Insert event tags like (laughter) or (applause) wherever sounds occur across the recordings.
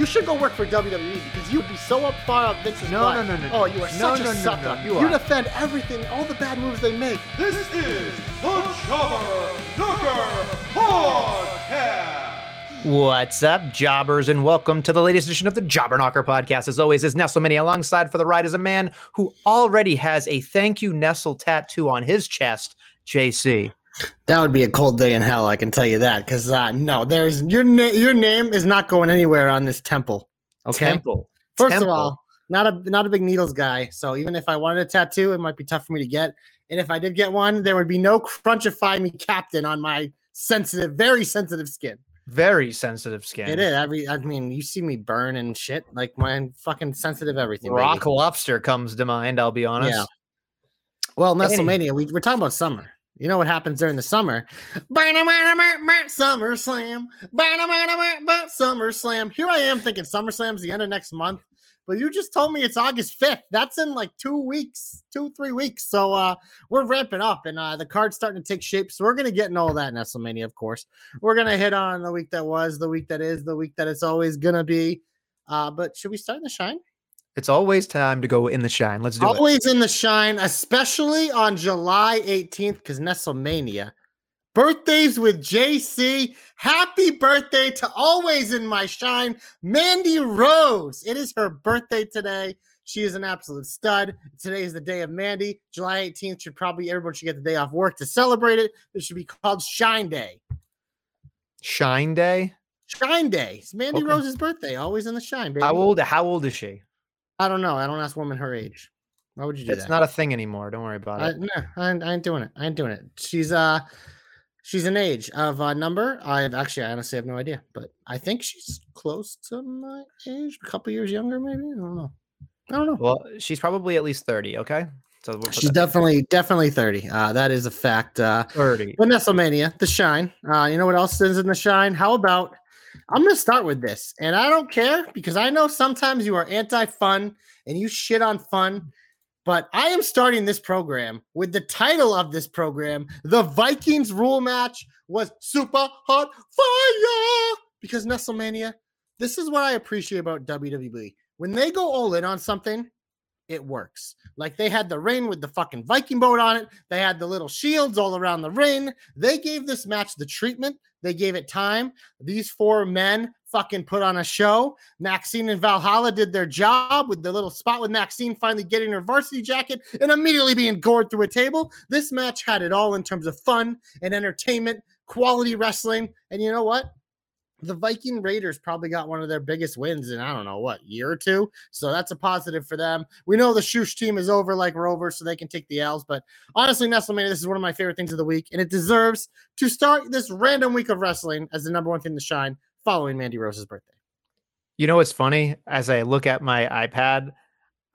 You should go work for WWE because you'd be so up far up Vince's No, butt. no, no, no, oh, no. Oh, you are No, such no, a no, sucker. no, you are. defend everything, all the bad moves they make. This is the Jobber Knocker Podcast. What's up, jobbers, and welcome to the latest edition of the Jobber Knocker podcast. As always, is Nestlemania alongside for the ride is a man who already has a thank you Nestle tattoo on his chest, JC. That would be a cold day in hell, I can tell you that. Because uh, no, there's your na- your name is not going anywhere on this temple. Okay. Temple. First Temple. of all, not a not a big needles guy. So even if I wanted a tattoo, it might be tough for me to get. And if I did get one, there would be no crunchify me captain on my sensitive, very sensitive skin. Very sensitive skin. It is. Every I mean, you see me burn and shit. Like my fucking sensitive everything. baby. Rock lobster comes to mind, I'll be honest. Yeah. Well, Nestlemania, we, we're talking about summer. You know what happens during the summer? Summer Slam. Summer Slam. Here I am thinking Summer Slam's the end of next month. But you just told me it's August 5th. That's in like two weeks, two, three weeks. So uh we're ramping up and uh the card's starting to take shape. So we're gonna get in all that Nestlemania. of course. We're gonna hit on the week that was, the week that is, the week that it's always gonna be. Uh, but should we start in the shine? It's always time to go in the shine. Let's do it. Always in the shine, especially on July 18th, because Nestlemania. Birthdays with JC. Happy birthday to always in my shine, Mandy Rose. It is her birthday today. She is an absolute stud. Today is the day of Mandy. July 18th should probably everyone should get the day off work to celebrate it. It should be called Shine Day. Shine Day. Shine Day. It's Mandy Okay. Rose's birthday. Always in the shine, baby. How old? How old is she? I don't know. I don't ask women her age. Why would you do It's that? It's not a thing anymore. Don't worry about I, it. no, I, ain't- I ain't doing it. I ain't doing it. She's uh, she's an age of a number. I have actually, I honestly have no idea, but I think she's close to my age, a couple years younger, maybe. I don't know. I don't know. Well, she's probably at least 30, okay? So we'll She's definitely, definitely thirty. Uh, that is a fact. Uh, 30. but Nestlemania, the shine. Uh, you know what else is in the shine? How about? I'm gonna start with this, and I don't care because I know sometimes you are anti-fun and you shit on fun. But I am starting this program with the title of this program. The Vikings rule match was super hot fire because Nestlemania, This is what I appreciate about WWE. When they go all in on something, it works. Like they had the ring with the fucking Viking boat on it. They had the little shields all around the ring. They gave this match the treatment. They gave it time. These four men fucking put on a show. Maxxine and Valhalla did their job with the little spot with Maxxine finally getting her varsity jacket and immediately being gored through a table. This match had it all in terms of fun and entertainment, quality wrestling. And you know what? The Viking Raiders probably got one of their biggest wins in I don't know what year or two. So that's a positive for them. We know the Shoosh team is over like Rover, so they can take the L's. But honestly, Nestlemania, this is one of my favorite things of the week, and it deserves to start this random week of wrestling as the number one thing to shine following Mandy Rose's birthday. You know what's funny? As I look at my iPad,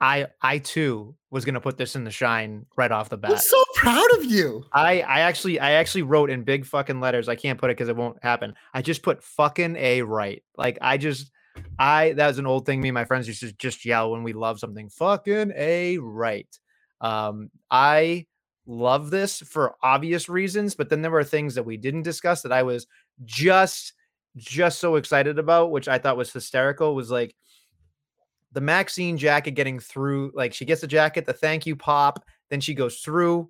I I too was gonna put this in the shine right off the bat. so proud of you. I I actually I actually wrote in big fucking letters. I can't put it because it won't happen. I just put fucking a right. Like I just I that was an old thing. Me and my friends used to just yell when we love something. Fucking a right. Um, I love this for obvious reasons, but then there were things that we didn't discuss that I was just just so excited about, which I thought was hysterical. Was like the Maxxine jacket getting through. Like she gets the jacket, the thank you pop, then she goes through.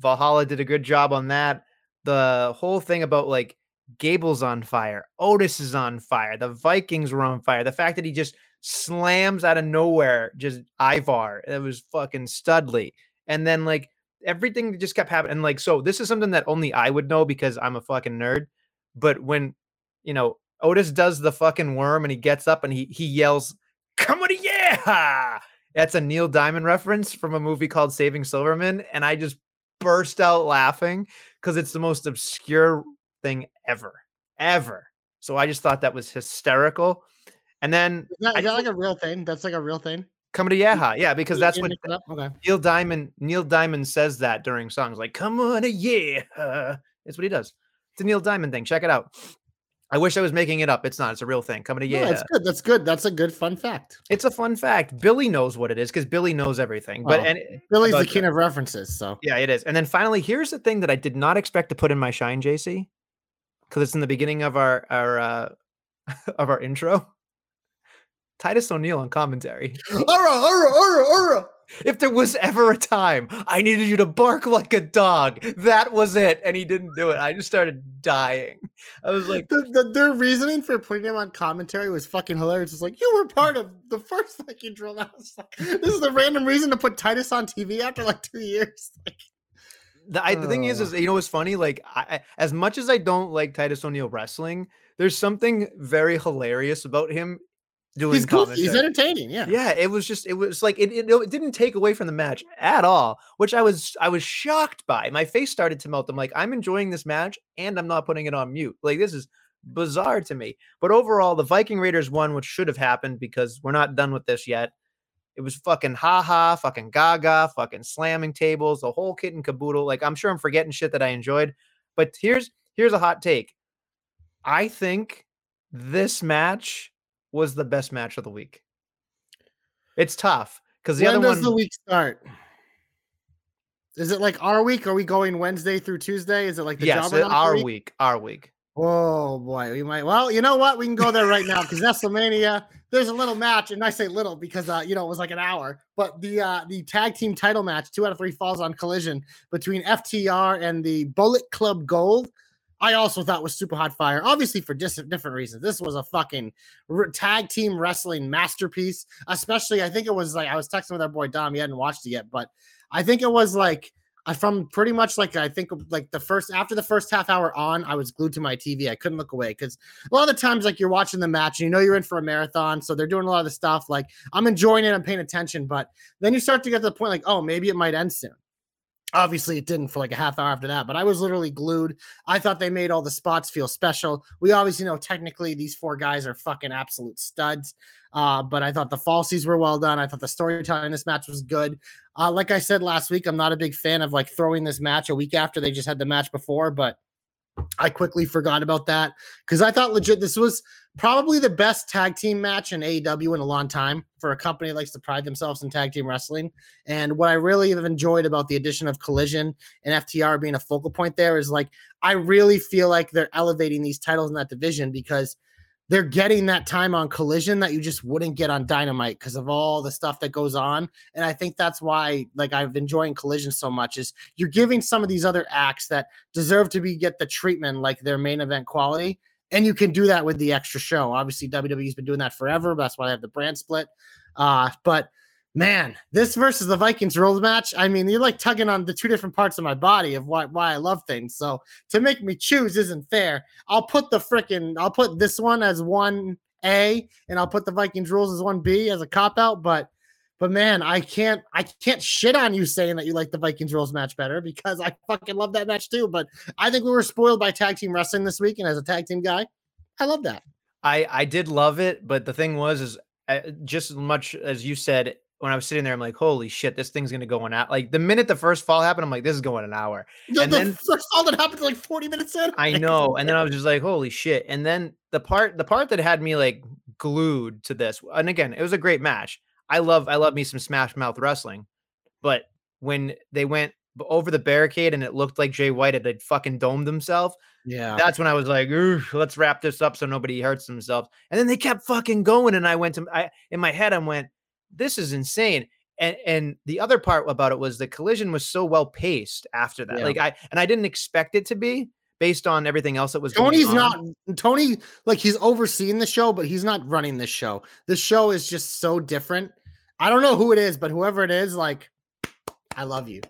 Valhalla did a good job on that. The whole thing about like Gable's on fire, Otis is on fire, the Vikings were on fire. The fact that he just slams out of nowhere, just Ivar, it was fucking studly. And then like everything just kept happening. And like, so this is something that only I would know because I'm a fucking nerd. But when you know Otis does the fucking worm and he gets up and he he yells, "Come on, yeah!" That's a Neil Diamond reference from a movie called Saving Silverman, and I just burst out laughing because it's the most obscure thing ever, ever. So I just thought that was hysterical. And then Is that, I is like a real thing? That's like a real thing. Come to Yaha, yeah, because that's what make it up? Okay. Neil Diamond Neil Diamond says that during songs like "Come on, a yeah," (laughs) it's what he does. It's a Neil Diamond thing. Check it out. I wish I was making it up. It's not. It's a real thing. Coming to Yeah, yeah. it's good. That's good. That's a good fun fact. It's a fun fact. Billy knows what it is because Billy knows everything. But Oh. and Billy's the king of references. So yeah, it is. And then finally, here's the thing that I did not expect to put in my shine, JC, because it's in the beginning of our our uh, (laughs) of our intro. Titus O'Neil on commentary. Ura, ura, ura, ura. If there was ever a time I needed you to bark like a dog, that was it. And he didn't do it. I just started dying. I was like, The, the, their reasoning for putting him on commentary was fucking hilarious. It's like you were part of the first (laughs) Viking drill. I was like, this is the random reason to put Titus on TV after like two years. (laughs) Like, the, I, the thing is, Uh. is you know what's funny? Like, I- as much as I don't like Titus O'Neil wrestling, there's something very hilarious about him doing he's goofy. He's entertaining. Yeah. yeah it was just it was like it, it, it didn't take away from the match at all which i was i was shocked by. My face started to melt. I'm like i'm enjoying this match and i'm not putting it on mute. Like this is bizarre to me. But overall the viking raiders won which should have happened because we're not done with this yet. It was fucking haha fucking gaga fucking slamming tables the whole kit and caboodle. Like i'm sure i'm forgetting shit that i enjoyed. But here's here's a hot take. I think this match was the best match of the week it's tough because the when other does one the week start? Is it like our week? Are we going Wednesday through Tuesday? Is it like the yes it- our week? week our week Oh boy, we might. Well, you know what? We can go there right now because Nestlemania. There's a little match, and I say little because uh, you know it was like an hour. But the uh, the tag team title match, two out of three falls on collision between FTR and the Bullet Club Gold. I also thought was super hot fire, obviously for dis- different reasons. This was a fucking tag team wrestling masterpiece. Especially, I think it was like I was texting with our boy Dom. He hadn't watched it yet, but I think it was like from pretty much like I think like the first after the first half hour on, I was glued to my TV. I couldn't look away because a lot of the times like you're watching the match and you know you're in for a marathon, so they're doing a lot of the stuff. Like I'm enjoying it, I'm paying attention, but then you start to get to the point like, oh, maybe it might end soon. Obviously, it didn't for like a half hour after that, but I was literally glued. I thought they made all the spots feel special. We obviously know technically these four guys are fucking absolute studs. Uh, but I thought the falsies were well done. I thought the storytelling in this match was good. Uh, like I said last week, I'm not a big fan of like throwing this match a week after they just had the match before, but I quickly forgot about that because I thought legit this was probably the best tag team match in AEW in a long time for a company that likes to pride themselves in tag team wrestling. And what I really have enjoyed about the addition of Collision and FTR being a focal point there is like I really feel like they're elevating these titles in that division because they're getting that time on collision that you just wouldn't get on dynamite because of all the stuff that goes on and i think that's why like i've enjoying collision so much is you're giving some of these other acts that deserve to be get the treatment like their main event quality and you can do that with the extra show. Obviously wwe's been doing that forever. That's why they have the brand split. Uh but man this versus the vikings rules match i mean you're like tugging on the two different parts of my body of why why i love things. So to make me choose isn't fair. I'll put the freaking I'll put this one as one A and I'll put the Vikings rules as one B as a cop out, but but man, I can't I can't shit on you saying that you like the Vikings rules match better because I fucking love that match too. But I think we were spoiled by tag team wrestling this week, and as a tag team guy, I love that. I I did love it, but the thing was is uh, just as much as you said when I was sitting there, I'm like, holy shit, this thing's gonna go on out. Like the minute the first fall happened, I'm like, this is going an hour. The, And the then- first all that happened like 40 minutes in. I (laughs) know. And then I was just like, holy shit. And then the part the part that had me like glued to this, and again, it was a great match. I love I love me some smash mouth wrestling. But when they went over the barricade and it looked like Jay White had like, fucking domed himself, yeah. that's when I was like, let's wrap this up so nobody hurts themselves. And then they kept fucking going, and I went to I in my head, I went, this is insane. And and the other part about it was the collision was so well paced after that. Yeah. Like I and I didn't expect it to be based on everything else that was Tony's not Tony like he's overseeing the show, but he's not running this show. This show is just so different. I don't know who it is, but whoever it is, like, I love you.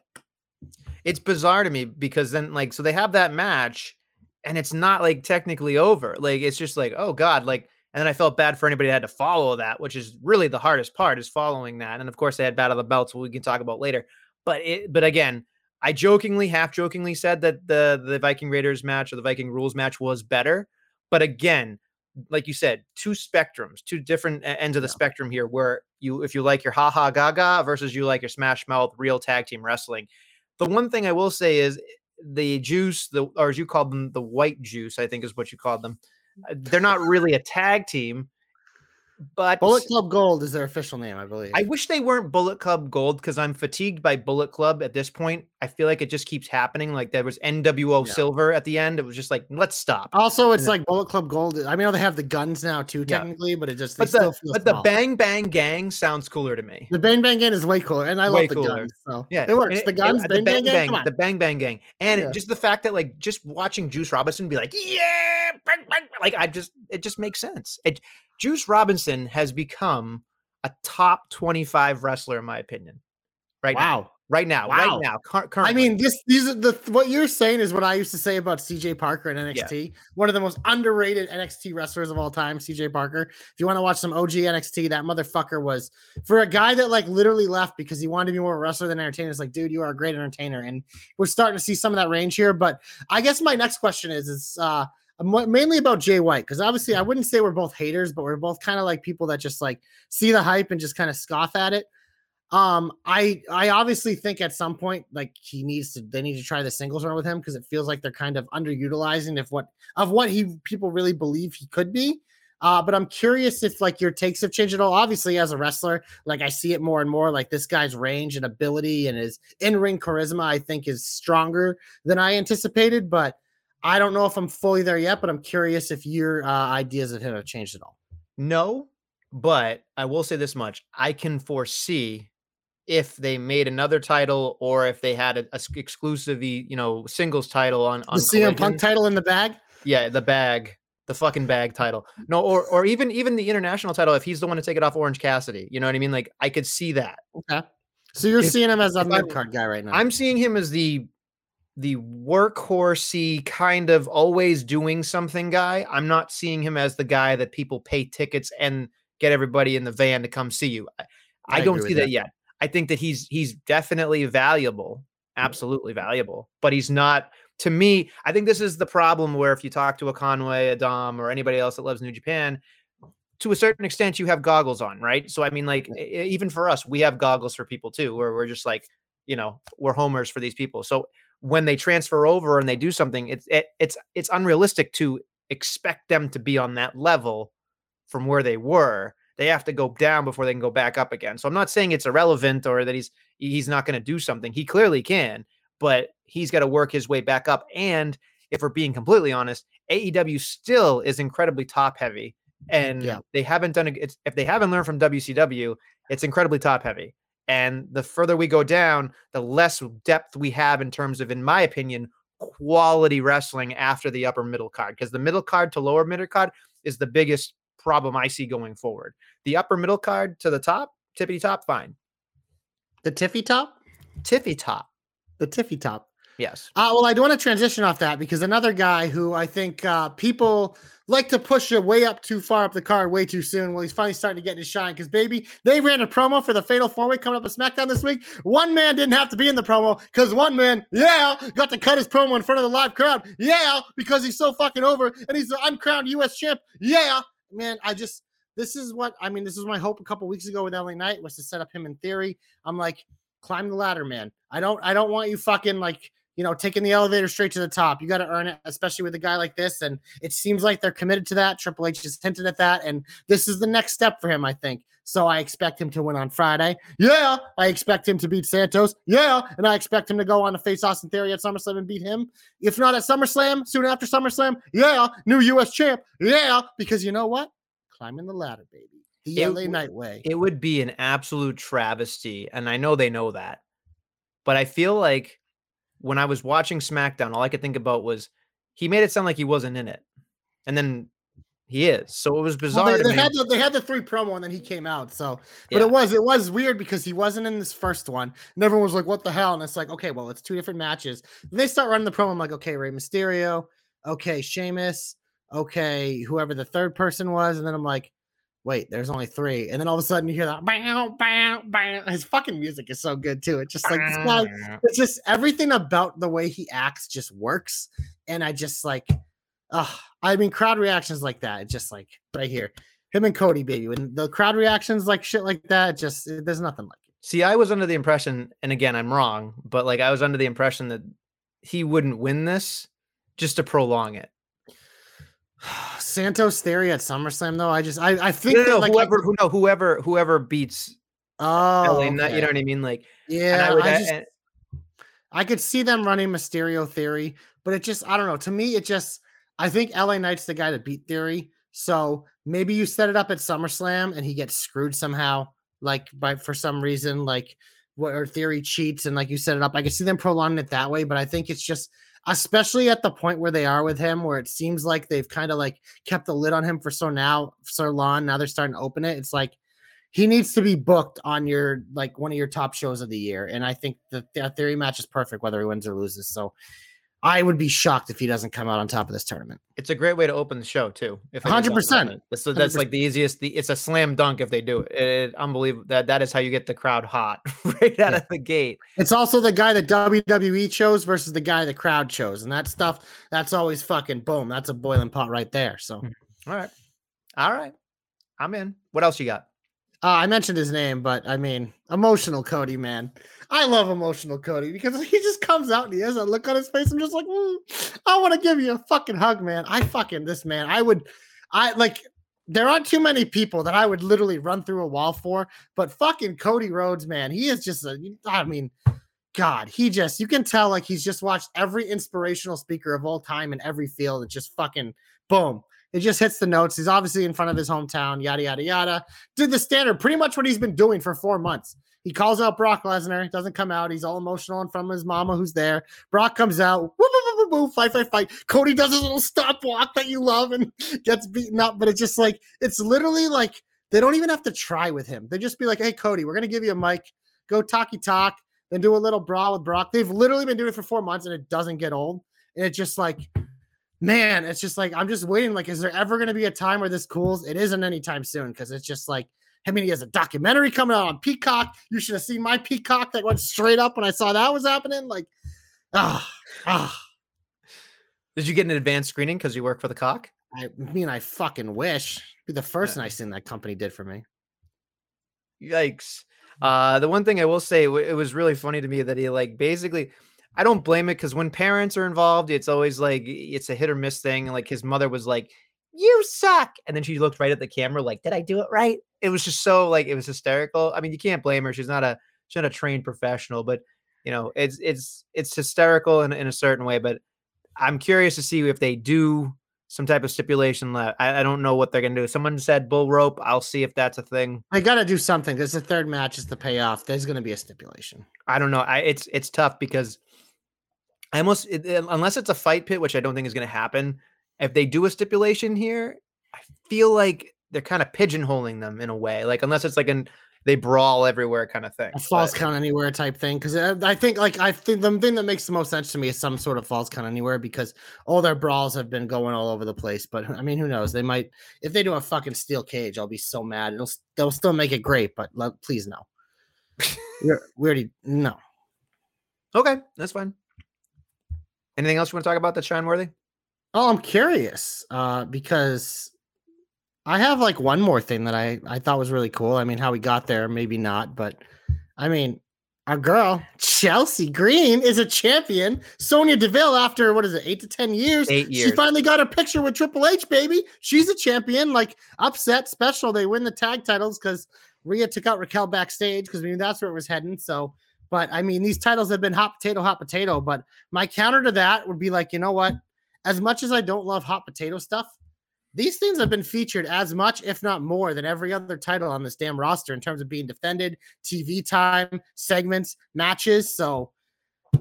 it's bizarre to me because then like so they have that match and it's not like technically over like it's just like oh god like and then i felt bad for anybody that had to follow that which is really the hardest part is following that and of course they had battle of the belts we can talk about later but it but again I jokingly, half jokingly said that the the Viking Raiders match or the Viking Rules match was better, but again, like you said, two spectrums, two different ends of the Yeah. spectrum here. Where you, if you like your ha ha gaga versus you like your smash mouth real tag team wrestling. The one thing I will say is the juice, the or as you called them, the white juice, I think is what you called them. uh, They're not really a tag team, but Bullet Club Gold is their official name, I believe. I wish they weren't Bullet Club Gold because I'm fatigued by Bullet Club at this point. I feel like it just keeps happening. Like there was NWO Yeah. Silver at the end. It was just like, let's stop. also, it's Yeah. like Bullet Club Gold. I mean, they have the guns now too, Yeah. technically, but it just But still the but the. Bang Bang Gang sounds cooler to me. the Bang Bang Gang is way cooler, and I Way love the cooler. guns. So Yeah, it works. and the guns, uh, Bang, Bang Gang. Come on. the Bang Bang Gang, and Yeah. just the fact that like just watching Juice Robinson be like, yeah, bang, bang," like I just it just makes sense. It Juice Robinson has become a top twenty five wrestler in my opinion. Right now, right now, Wow. right now. cur- I mean, this these are the what you're saying is what I used to say about CJ Parker and NXT. One of the most underrated NXT wrestlers of all time, CJ Parker. If you want to watch some OG NXT, that motherfucker was for a guy that like literally left because he wanted to be more of a wrestler than entertainer. It's like, dude, you are a great entertainer, and we're starting to see some of that range here. But I guess my next question is is uh mainly about Jay White because obviously I wouldn't say we're both haters, but we're both kind of like people that just like see the hype and just kind of scoff at it. Um, I I obviously think at some point like he needs to they need to try the singles run with him because it feels like they're kind of underutilizing if what of what he people really believe he could be. Uh, but I'm curious if like your takes have changed at all. Obviously, as a wrestler, like I see it more and more. Like this guy's range and ability and his in-ring charisma, I think, is stronger than I anticipated. But I don't know if I'm fully there yet. But I'm curious if your uh, ideas of him have changed at all. No, but I will say this much: I can foresee if they made another title or if they had a, a s- exclusive, you know, singles title on on The CM Punk title in the bag. yeah, the bag, the fucking bag title. No, or or even even the international title if he's the one to take it off Orange Cassidy. You know what I mean? Like I could see that. Okay. So you're If- seeing him as a mid card guy right now. I'm seeing him as the the workhorsey kind of always doing something guy. I'm not seeing him as the guy that people pay tickets and get everybody in the van to come see you. I, I, I don't see that that. yet. I think that he's he's definitely valuable, absolutely valuable, but he's not to me. I think this is the problem where if you talk to a Conway, a Dom, or anybody else that loves New Japan, to a certain extent, you have goggles on, right? So I mean, like even for us, we have goggles for people too, where we're just like, you know, we're homers for these people. So when they transfer over and they do something, it's it, it's it's unrealistic to expect them to be on that level from where they were. They have to go down before they can go back up again. So I'm not saying it's irrelevant or that he's he's not going to do something. He clearly can, but he's got to work his way back up. And if we're being completely honest, AEW still is incredibly top heavy, and Yeah. they haven't done it. If they haven't learned from WCW, it's incredibly top heavy. And the further we go down, the less depth we have in terms of, in my opinion, quality wrestling after the upper middle card. Because the middle card to lower middle card is the biggest problem I see going forward. The upper middle card to the top, tippity top, fine. the Tiffy top. Tiffy top, The Tiffy top. Yes. Uh, well, I don't want to transition off that because another guy who I think uh, people like to push it way up too far up the card way too soon. Well, he's finally starting to get his shine because, baby, they ran a promo for the Fatal Four Way coming up at SmackDown this week. One man didn't have to be in the promo because one man, yeah, got to cut his promo in front of the live crowd. Yeah, because he's so fucking over and he's the uncrowned U.S. champ. Yeah, man, I just. This is what I mean. This is my hope a couple weeks ago with LA Knight was to set up him in theory. I'm like, climb the ladder, man. I don't I don't want you fucking like you know, taking the elevator straight to the top. You got to earn it, especially with a guy like this. And it seems like they're committed to that. Triple H has hinted at that. And this is the next step for him, I think. So I expect him to win on Friday. Yeah. I expect him to beat Santos. Yeah. And I expect him to go on to face Austin Theory at SummerSlam and beat him. If not at SummerSlam, soon after SummerSlam. Yeah. New U.S. champ. Yeah. Because you know what? Climbing the ladder, baby. The It LA w- Night way. It would be an absolute travesty. And I know they know that. But I feel like when I was watching SmackDown, all I could think about was he made it sound like he wasn't in it. And then he is. So it was bizarre. Well, they, they had the, they had the three promo and then he came out. So, but Yeah. it was it was weird because he wasn't in this first one, and everyone was like, "What the hell?" And it's like, okay, well, it's two different matches. Then they start running the promo. I'm like, okay, Rey Mysterio, okay, Sheamus, okay, whoever the third person was, and then I'm like, wait, there's only three. And then all of a sudden you hear that bam, bam, bam. His fucking music is so good too. It's just like this guy, it's just everything about the way he acts just works. And I just like, uh, I mean, crowd reactions like that, it's just like right here. Him and Cody, baby. When the crowd reactions like shit like that, just there's nothing like it. See, I was under the impression, and again, I'm wrong, but like I was under the impression that he wouldn't win this just to prolong it. (sighs) Santos Theory at SummerSlam, though. I just I, I think No, no, that, like, whoever, who, no, whoever, whoever beats oh, LA Knight, you know what I mean? Like, yeah, I would, I just and- I could see them running Mysterio Theory, but it just I don't know. To me, it just I think LA Knight's the guy to beat Theory. So maybe you set it up at SummerSlam and he gets screwed somehow, like by for some reason, like what or Theory cheats and like you set it up. I could see them prolonging it that way, but I think it's just especially at the point where they are with him, where it seems like they've kind of like kept the lid on him for so now so long. Now they're starting to open it. It's like he needs to be booked on your like one of your top shows of the year. And I think that theory match is perfect whether he wins or loses. So I would be shocked if he doesn't come out on top of this tournament. it's a great way to open the show too. If on 100%. So that's like the easiest. The it's a slam dunk if they do it. it unbelievable that that is how you get the crowd hot (laughs) right out Yeah. of the gate. It's also the guy that WWE chose versus the guy the crowd chose. And that stuff, that's always fucking boom. That's a boiling pot right there. So Hmm. All right, all right, I'm in. What else you got? Uh, I mentioned his name, but I mean, emotional Cody, man. I love emotional Cody because (laughs) he just comes out and he has a look on his face. I'm just like, "Mm, I want to give you a fucking hug, man. I fucking this man. I would, I like. There aren't too many people that I would literally run through a wall for, but fucking Cody Rhodes, man, he is just a. I mean, God, he just you can tell like he's just watched every inspirational speaker of all time in every field. It just fucking boom. It just hits the notes. He's obviously in front of his hometown, yada yada yada did the standard, pretty much what he's been doing for four months. He calls out Brock Lesnar, doesn't come out. He's all emotional in front of his mama who's there. Brock comes out, woo, woo, woo, woo, woo, fight, fight, fight. Cody does his little stop walk that you love and (laughs) gets beaten up. But it's just like, it's literally like they don't even have to try with him. They just be like, hey, Cody, we're going to give you a mic. Go talky talk, then do a little brawl with Brock. They've literally been doing it for four months and it doesn't get old. And it's just like, man, it's just like I'm just waiting. Like, is there ever going to be a time where this cools? It isn't anytime soon because it's just like. I mean, he has a documentary coming out on Peacock. You should have seen my Peacock that went straight up when I saw that was happening. Like, ah, ah. Did you get an advanced screening because you work for the cock? I mean, I fucking wish. Be the first nice thing that company did for me. Yikes. Uh, the one thing I will say, it was really funny to me that he like basically, I don't blame it because when parents are involved, it's always like it's a hit or miss thing. And like his mother was like, "You suck," and then she looked right at the camera, like, "Did I do it right?" It was just so like it was hysterical. I mean, you can't blame her; she's not a she's not a trained professional, but you know, it's it's it's hysterical in, in a certain way. But I'm curious to see if they do some type of stipulation left. I, I don't know what they're gonna do. Someone said bull rope. I'll see if that's a thing. I got to do something. There's the third match is the payoff. There's going to be a stipulation. I don't know. I it's it's tough because I almost it, unless it's a fight pit, which I don't think is going to happen. If they do a stipulation here, I feel like they're kind of pigeonholing them in a way. Like unless it's like an they brawl everywhere kind of thing. A false But count anywhere type thing. Because uh, I think, like, I think the thing that makes the most sense to me is some sort of false count anywhere because all their brawls have been going all over the place. But I mean, who knows? They might, if they do a fucking steel cage, I'll be so mad. It'll, they'll still make it great, but le- please no. (laughs) We already, no. okay, that's fine. Anything else you want to talk about that's shine worthy? Oh, I'm curious uh, because I have like one more thing that I I thought was really cool. I mean, how we got there, maybe not, but I mean, our girl Chelsea Green is a champion. Sonya Deville, after what is it, eight to ten years, Eight she finally got her picture with Triple H, baby. She's a champion. Like upset special, they win the tag titles because Rhea took out Raquel backstage because we knew that's where it was heading. So, but I mean, these titles have been hot potato, hot potato. But my counter to that would be like, you know what? As much as I don't love hot potato stuff, these things have been featured as much, if not more, than every other title on this damn roster in terms of being defended, TV time, segments, matches. So,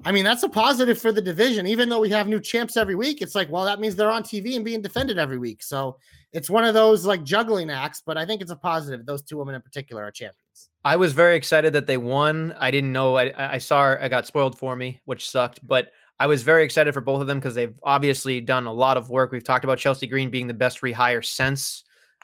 I mean, that's a positive for the division. Even though we have new champs every week, it's like, well, that means they're on TV and being defended every week. So it's one of those like juggling acts, but I think it's a positive. Those two women in particular are champions. I was very excited that they won. I didn't know. I, I saw. I got spoiled for me, which sucked. But I was very excited for both of them because they've obviously done a lot of work. We've talked about Chelsea Green being the best rehire since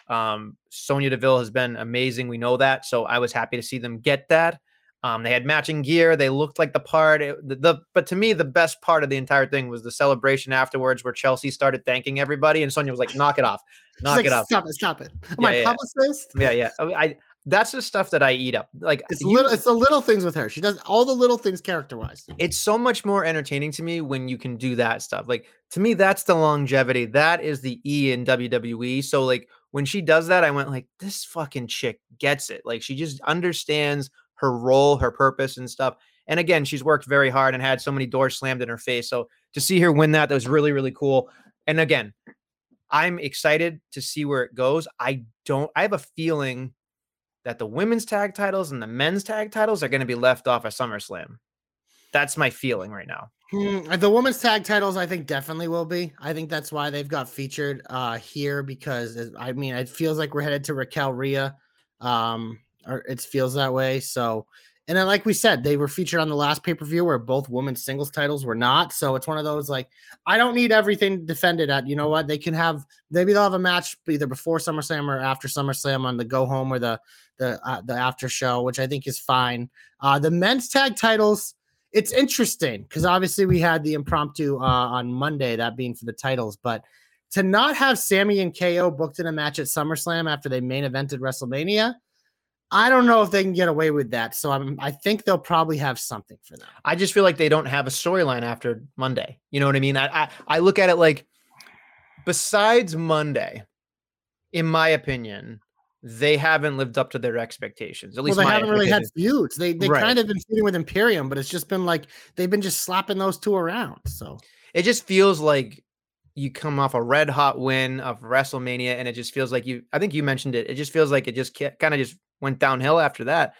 Um, Sonya Deville has been amazing. We know that. So I was happy to see them get that. Um, they had matching gear. They looked like the part. It, the, the, but to me, the best part of the entire thing was the celebration afterwards, where Chelsea started thanking everybody, and Sonya was like, "Knock it off, knock like, it off." Stop it! Stop it! Am Yeah, I yeah. publicist? Yeah, yeah. I that's the stuff that I eat up. Like It's you- little. It's the little things with her. She does all the little things character wise. it's so much more entertaining to me when you can do that stuff. Like to me, that's the longevity. That is the E in WWE. So like when she does that, I went like, this fucking chick gets it. Like she just understands her role, her purpose, and stuff. And again, she's worked very hard and had so many doors slammed in her face. So to see her win that, that was really, really cool. And again, I'm excited to see where it goes. I don't, I have a feeling that the women's tag titles and the men's tag titles are going to be left off of SummerSlam. That's my feeling right now. Hmm, the women's tag titles, I think, definitely will be. I think that's why they've got featured uh here because I mean, it feels like we're headed to Raquel Rhea, um, or it feels that way. So, and then like we said, they were featured on the last pay per view where both women's singles titles were not. So it's one of those like I don't need everything defended at. You know what? They can have maybe they'll have a match either before SummerSlam or after SummerSlam on the go home or the the uh, the after show, which I think is fine. Uh, the men's tag titles it's interesting because obviously we had the impromptu uh, on Monday, that being for the titles, but to not have Sammy and KO booked in a match at SummerSlam after they main evented WrestleMania, I don't know if they can get away with that. So I'm, I think they'll probably have something for them. I just feel like they don't have a storyline after Monday. You know what I mean? I, I I look at it like besides Monday, in my opinion, they haven't lived up to their expectations. At Well, least they haven't really had feuds. They they Right. kind of been feuding with Imperium, but it's just been like they've been just slapping those two around. So It just feels like you come off a red hot win of WrestleMania, and it just feels like you. I think you mentioned it. It just feels like it just kind of just went downhill after that.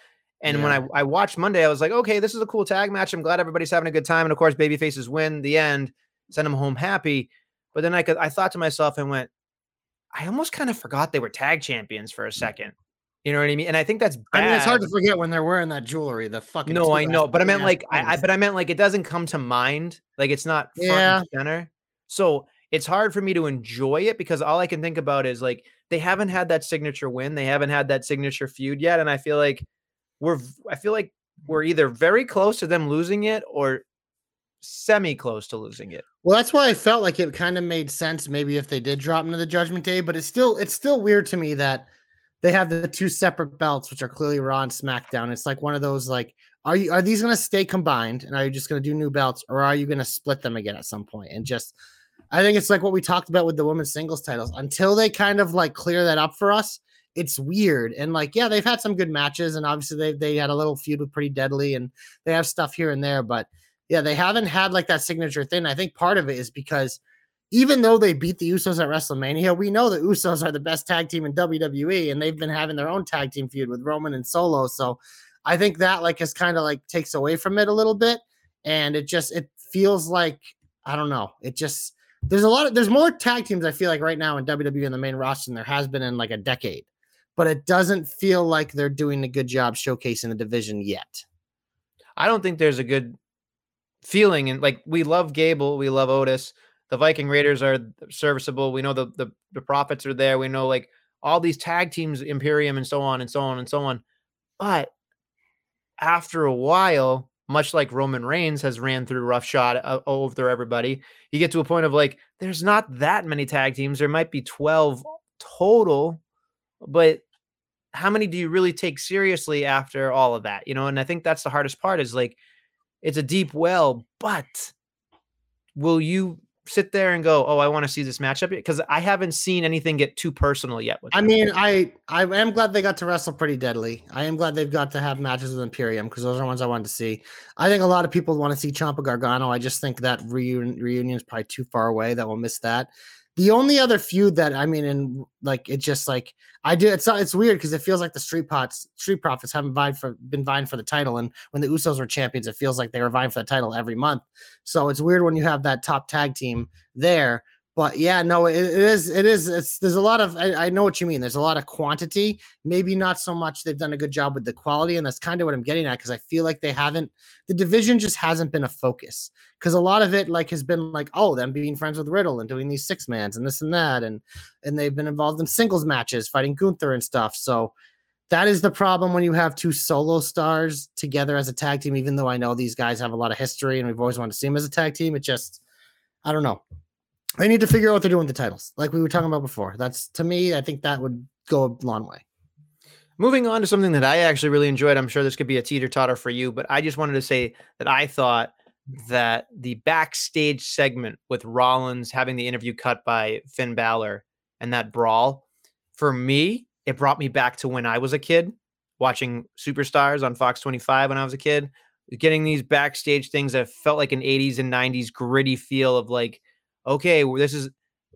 And when I, I watched Monday, I was like, okay, this is a cool tag match. I'm glad everybody's having a good time. And of course, baby faces win the end, send them home happy. But then I could I thought to myself and went, I almost kind of forgot they were tag champions for a mm. second. You know what I mean? And I think that's bad. I mean, it's hard to forget when they're wearing that jewelry. The fucking No, I know, but I meant like I, I but I meant like it doesn't come to mind. Like it's not front Yeah. and center. So it's hard for me to enjoy it because all I can think about is like they haven't had that signature win. They haven't had that signature feud yet. And I feel like we're I feel like we're either very close to them losing it or semi close to losing it. Well, that's why I felt like it kind of made sense maybe if they did drop into the Judgment Day, but it's still it's still weird to me that they have the two separate belts, which are clearly Raw and SmackDown. It's like one of those like, are you are these going to stay combined, and are you just going to do new belts, or are you going to split them again at some? And just, I think it's like what we talked about with the women's singles titles. Until they kind of like clear that up for us, it's weird. And like, yeah, they've had some good matches, and obviously they they had a little feud with Pretty Deadly, and they have stuff here and there, but yeah, they haven't had like that signature thing. I think part of it is because even though they beat the Usos at WrestleMania, we know the Usos are the best tag team in WWE, and they've been having their own tag team feud with Roman and Solo. So I think that like is kind of like takes away from it a little bit, and it just it feels like I don't know. It just there's a lot of there's more tag teams I feel like right now in WWE in the main roster than there has been in like a decade, but it doesn't feel like they're doing a good job showcasing the division yet. I don't think there's a good feeling and like we love Gable, we love Otis. The Viking Raiders are serviceable. We know the the the profits are there. We know like all these tag teams, Imperium and so on and so on and so on. But after a while, much like Roman Reigns has ran through roughshod uh, over everybody, you get to a point of like there's not that many tag teams. There might be 12 total, but how many do you really take seriously after all of that? You know, and I think that's the hardest part is like it's a deep well, but will you sit there and go, "Oh, I want to see this matchup"? Because I haven't seen anything get too personal yet. With I them. mean, I I am glad they got to wrestle pretty deadly. I am glad they've got to have matches with Imperium because those are ones I wanted to see. I think a lot of people want to see Ciampa Gargano. I just think that reunion reunion is probably too far away that we'll miss that. The only other feud that I mean, and like it just like I do, it's it's weird because it feels like the Street Pots, Street Profits haven't vied for been vying for the title, and when the Usos were champions, it feels like they were vying for the title every month. So it's weird when you have that top tag team there. But yeah, no, it, it is. It is. It's there's a lot of. I, I, know what you mean. There's a lot of quantity. Maybe not so much. They've done a good job with the quality, and that's kind of what I'm getting at because I feel like they haven't. The division just hasn't been a focus because a lot of it like has been like oh them being friends with Riddle and doing these six mans and this and that and and they've been involved in singles matches fighting Gunther and stuff. So that is the problem when you have two solo stars together as a tag team. Even though I know these guys have a lot of history and we've always wanted to see them as a tag team, it just I don't know. They need to figure out what they're doing with the titles, like we were talking about before. That's to me, I think that would go a long way. Moving on to something that I actually really enjoyed. I'm sure this could be a teeter totter for you, but I just wanted to say that I thought that the backstage segment with Rollins having the interview cut by Finn Balor and that brawl, for me, it brought me back to when I was a kid watching Superstars on Fox 25 when I was a kid, getting these backstage things that felt like an 80s and 90s gritty feel of like, okay, well, this is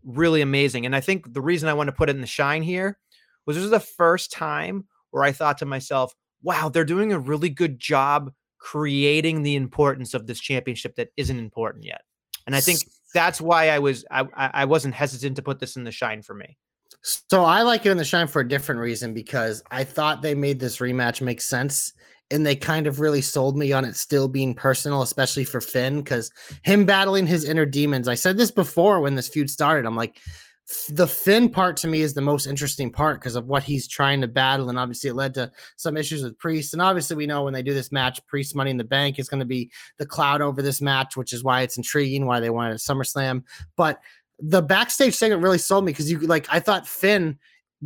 really amazing. And I think the reason I want to put it in the shine here was this was the first time where I thought to myself, wow, they're doing a really good job creating the importance of this championship that isn't important yet. And I think that's why I was I I wasn't hesitant to put this in the shine for me. So I like it in the shine for a different reason because I thought they made this rematch make sense and they kind of really sold me on it still being personal, especially for Finn, because him battling his inner demons. I said this before when this feud started. I'm like, the Finn part to me is the most interesting part because of what he's trying to battle. And obviously, it led to some issues with Priest. And obviously, we know when they do this match, Priest Money in the Bank is going to be the cloud over this match, which is why it's intriguing, why they wanted a SummerSlam. But the backstage segment really sold me because you like, I thought Finn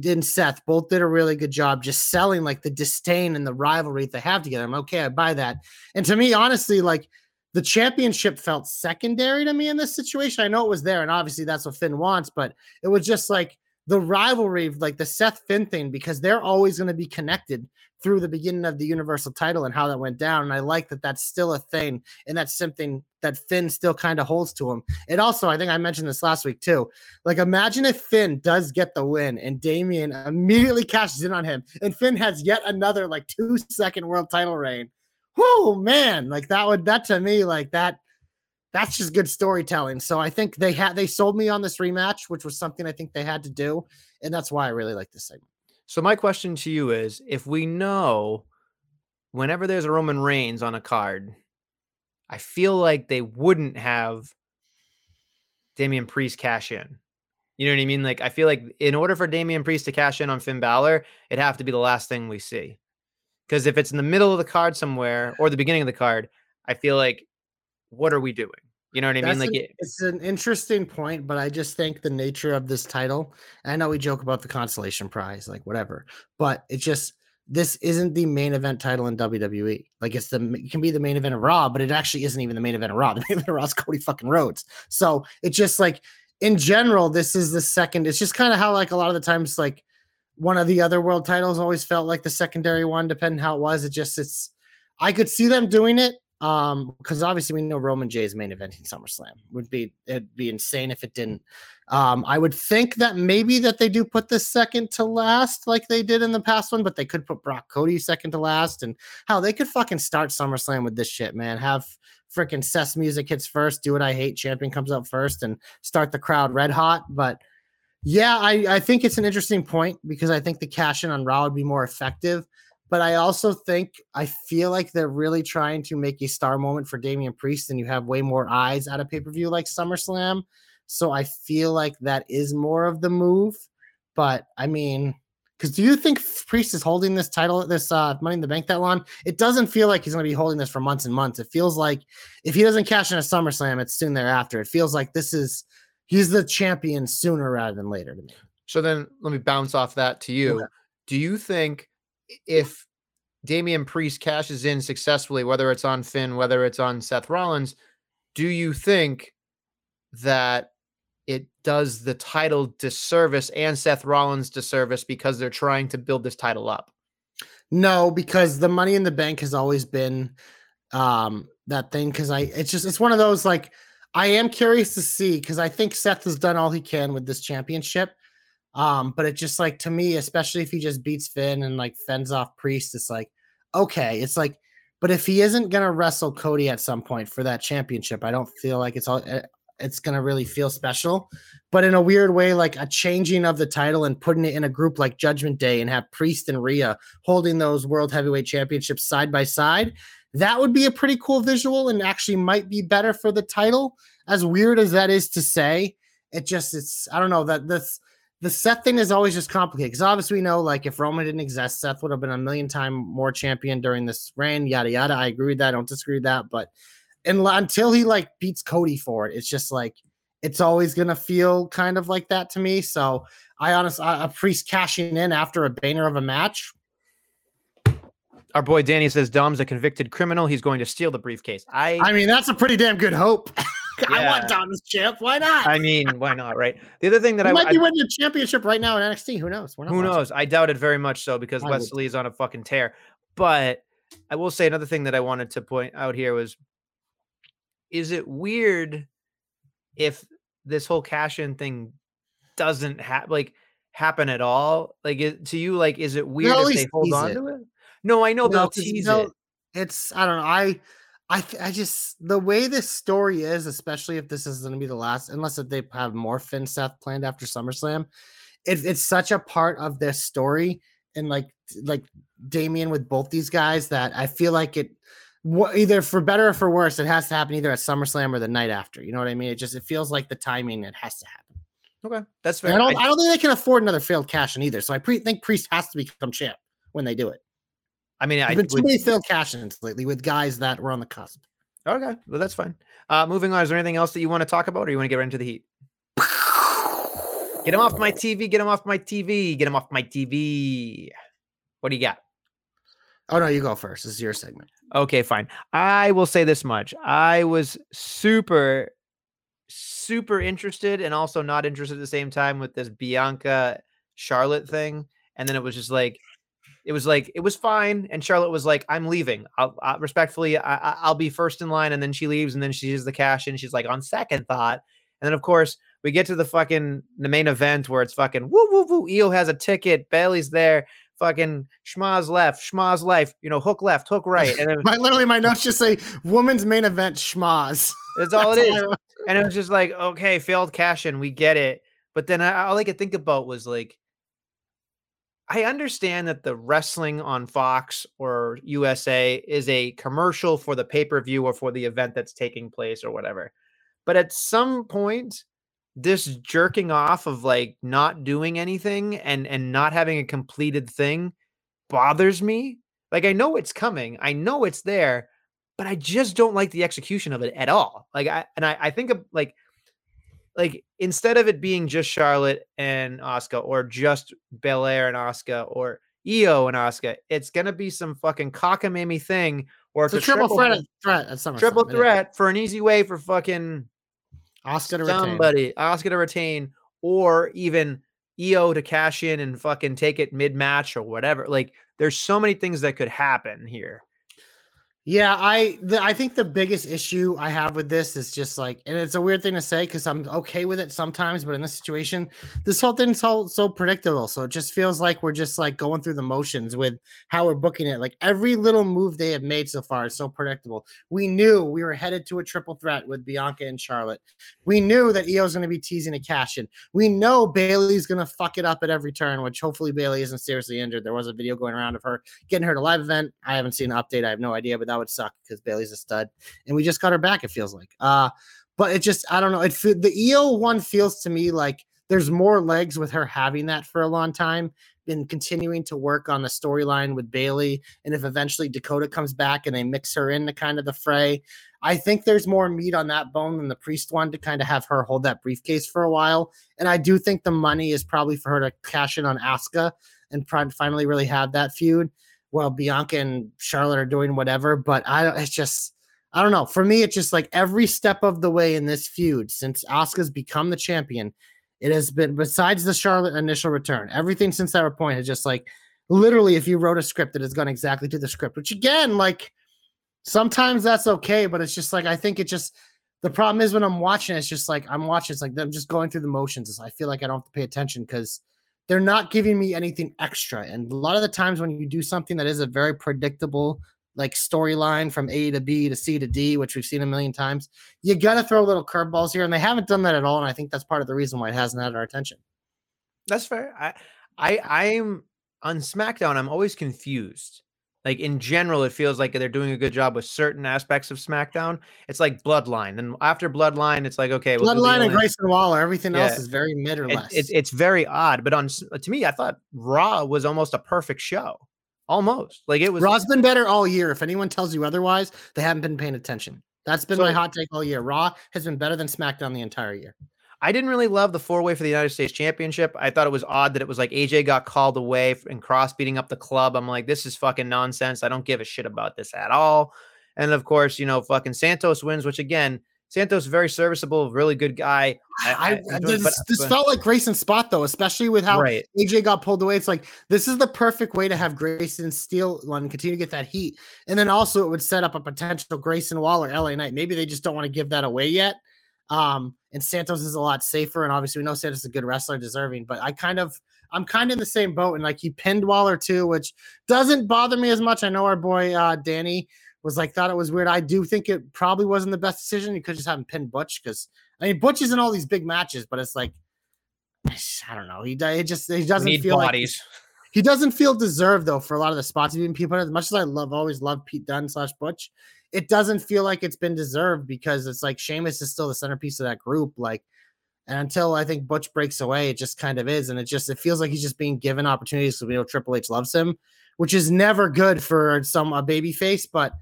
and Seth both did a really good job just selling like the disdain and the rivalry they have together. I'm okay, I buy that. And to me, honestly, like the championship felt secondary to me in this situation. I know it was there, and obviously that's what Finn wants, but it was just like the rivalry, like the Seth Finn thing, because they're always going to be connected through the beginning of the Universal title and how that went down. And I like that that's still a thing, and that's something that Finn still kind of holds to him. It also, I think I mentioned this last week too. Like, imagine if Finn does get the win and Damian immediately cashes in on him, and Finn has yet another like two second world title reign whoa, man, like that would that to me, like that, that's just good storytelling. So I think they had they sold me on this rematch, which was something I think they had to do, and that's why I really like this segment. So my question to you is: If we know whenever there's a Roman Reigns on a card, I feel like they wouldn't have Damian Priest cash in. You know what I mean? Like I feel like in order for Damian Priest to cash in on Finn Balor, it'd have to be the last thing we see. Because if it's in the middle of the card somewhere or the beginning of the card, I feel like, what are we doing? You know what I That's mean? Like an, it, it's an interesting point, but I just think the nature of this title. I know we joke about the consolation prize, like whatever, but it just this isn't the main event title in WWE. Like it's the it can be the main event of Raw, but it actually isn't even the main event of Raw. (laughs) The main event of Raw is Cody fucking Rhodes. So it's just like in general, this is the second. It's just kind of how like a lot of the times like one of the other world titles always felt like the secondary one, depending how it was. It just it's I could see them doing it. Um, because obviously we know Roman Jey's main eventing SummerSlam would be it'd be insane if it didn't. Um, I would think that maybe that they do put the second to last like they did in the past one, but they could put Brock Cody second to last, and how they could fucking start SummerSlam with this shit, man. Have freaking Seth's music hits first, do what I hate, champion comes up first, and start the crowd red hot. But yeah, I, I think it's an interesting point because I think the cash in on Raw would be more effective. But I also think I feel like they're really trying to make a star moment for Damian Priest, and you have way more eyes at a pay per view like SummerSlam. So I feel like that is more of the move. But I mean, because do you think Priest is holding this title, at this uh, Money in the Bank that long? It doesn't feel like he's going to be holding this for months and months. It feels like if he doesn't cash in a SummerSlam, it's soon thereafter. It feels like this is he's the champion sooner rather than later to me. So then let me bounce off that to you. Okay. Do you think if Damian Priest cashes in successfully, whether it's on Finn, whether it's on Seth Rollins, do you think that it does the title disservice and Seth Rollins disservice because they're trying to build this title up? No, because the money in the bank has always been um that thing because I it's just it's one of those like I am curious to see because I think Seth has done all he can with this championship. Um, but it just like to me, especially if he just beats Finn and like fends off Priest, it's like, okay, it's like, but if he isn't gonna wrestle Cody at some point for that championship, I don't feel like it's all. Eh, it's gonna really feel special. But in a weird way, like a changing of the title and putting it in a group like Judgment Day and have Priest and Rhea holding those world heavyweight championships side by side, that would be a pretty cool visual and actually might be better for the title. As weird as that is to say, it just it's I don't know that this the Seth thing is always just complicated because obviously we know like if Roman didn't exist, Seth would have been a million time more champion during this reign. Yada yada. I agree with that. I don't disagree with that. But and until he like beats Cody for it, it's just like it's always gonna feel kind of like that to me. So I honestly, a priest cashing in after a banger of a match. Our boy Danny says Dom's a convicted criminal. He's going to steal the briefcase. I I mean, that's a pretty damn good hope. (laughs) (laughs) I want Dom's champ. Why not? I mean, why not, right? The other thing that I, might I be winning the championship right now in NXT. Who knows? Who watching. knows? I doubt it very much so because I would Wesley is on a fucking tear. But I will say another thing that I wanted to point out here was is it weird if this whole cash in thing doesn't have like happen at all? Like it, to you, like is it weird at if they hold on it. to it? No, I know No, they'll tease know, it. It's I don't know. I I th- I just the way this story is, especially if this is going to be the last, unless if they have more Finn Seth planned after SummerSlam, it, it's such a part of this story and like like Damian with both these guys that I feel like it either for better or for worse, it has to happen either at SummerSlam or the night after. You know what I mean? It just it feels like the timing it has to happen. Okay, that's fair. I don't I- I don't think they can afford another failed cash in either. So I pre- think Priest has to become champ when they do it. I mean, I There's been too would- many failed cash ins lately with guys that were on the cusp. okay, well that's fine. Uh, moving on. Is there anything else that you want to talk about, or you want to get right into the heat? (laughs) Get him off my TV. Get him off my TV. Get him off my TV. What do you got? Oh no, you go first. This is your segment. Okay, fine. I will say this much. I was super, super interested and also not interested at the same time with this Bianca Charlotte thing. And then it was just like, it was like, it was fine. And Charlotte was like, I'm leaving. I'll, I, respectfully, I, I- I'll be first in line. And then she leaves and then she uses the cash and she's like, on second thought. And then, of course, we get to the fucking the main event where it's fucking woo woo woo. Io has a ticket. Bayley's there. Fucking schmaz left, schmaz life. You know, hook left, hook right, and then (laughs) My literally my notes just say woman's main event schmaz. (laughs) that's all it That's is. I. And it was just like, okay, failed cash in, we get it. But then I, all I could think about was like, I understand that the wrestling on Fox or USA is a commercial for the pay per view or for the event that's taking place or whatever. But at some point, this jerking off of like not doing anything and and not having a completed thing bothers me. Like I know it's coming, I know it's there, but I just don't like the execution of it at all. Like I and I, I think of like like instead of it being just Charlotte and Asuka or just Belair and Asuka or Io and Asuka, it's gonna be some fucking cockamamie thing or It's a triple threat threat at SummerSlam. triple threat for an easy way for fucking Asuka to retain. somebody Asuka to retain or even Io to cash in and fucking take it mid match or whatever. Like there's so many things that could happen here. Yeah, I the, I think the biggest issue I have with this is just like, and it's a weird thing to say because I'm okay with it sometimes, but in this situation, this whole thing's so so predictable. So it just feels like we're just like going through the motions with how we're booking it. Like every little move they have made so far is so predictable. We knew we were headed to a triple threat with Bianca and Charlotte. We knew that Io's going to be teasing a cash in. We know Bayley's going to fuck it up at every turn, which hopefully Bayley isn't seriously injured. There was a video going around of her getting her to live event. I haven't seen an update. I have no idea, but that would suck because Bayley's a stud, and we just got her back. It feels like. Uh, but it just I don't know. It the Io one feels to me like there's more legs with her having that for a long time. Been continuing to work on the storyline with Bayley, and if eventually Dakota comes back and they mix her into kind of the fray, I think there's more meat on that bone than the priest one to kind of have her hold that briefcase for a while. And I do think the money is probably for her to cash in on Asuka and finally really have that feud well Bianca and Charlotte are doing whatever, but I don't it's just I don't know. For me, it's just like every step of the way in this feud since Asuka's become the champion, it has been besides the Charlotte initial return, everything since that point is just like literally if you wrote a script that has gone exactly to the script, which again, like sometimes that's okay, but it's just like I think it just the problem is when I'm watching, it's just like I'm watching, it's like I'm just going through the motions. I feel like I don't have to pay attention because they're not giving me anything extra. And a lot of the times when you do something that is a very predictable like storyline from A to B to C to D, which we've seen a million times. You got to throw little curveballs here, and they haven't done that at all. And I think that's part of the reason why it hasn't had our attention. That's fair. I I I'm on SmackDown. I'm always confused. Like in general, it feels like they're doing a good job with certain aspects of SmackDown. It's like Bloodline, and after Bloodline, it's like okay, we'll Bloodline and Grayson Waller, everything else is very mid or it- less. it's it's very odd. But on to me, I thought Raw was almost a perfect show, almost like it was. Raw's been better all year. If anyone tells you otherwise, they haven't been paying attention. That's been my hot take all year. Raw has been better than SmackDown the entire year. I didn't really love the four way for the United States Championship. I thought it was odd that it was like AJ got called away and Cross beating up the club. I'm like, this is fucking nonsense. I don't give a shit about this at all. And of course, you know, fucking Santos wins, which again, Santos very serviceable, really good guy. I- I, I this, but- this but- felt like Grayson's spot though, especially with how right. AJ got pulled away. It's like this is the perfect way to have Grayson steal one, continue to get that heat, and then also it would set up a potential Grayson Waller LA Knight. Maybe they just don't want to give that away yet. Um, and Santos is a lot safer, and obviously we know Santos is a good wrestler, deserving. But I kind of, I'm kind of in the same boat, and like he pinned Waller too, which doesn't bother me as much. I know our boy uh, Danny was like thought it was weird. I do think it probably wasn't the best decision. You could just have him pin Butch because I mean Butch is in all these big matches, but it's like (sighs) I don't know. He it just he doesn't Need feel like bodies. he doesn't feel deserved though for a lot of the spots he's even people as much as I love always love Pete Dunne slash Butch, it doesn't feel like it's been deserved because it's like Sheamus is still the centerpiece of that group. Like and until I think Butch breaks away, it just kind of is. And it just it feels like he's just being given opportunities because we know Triple H loves him, which is never good for some a baby face, but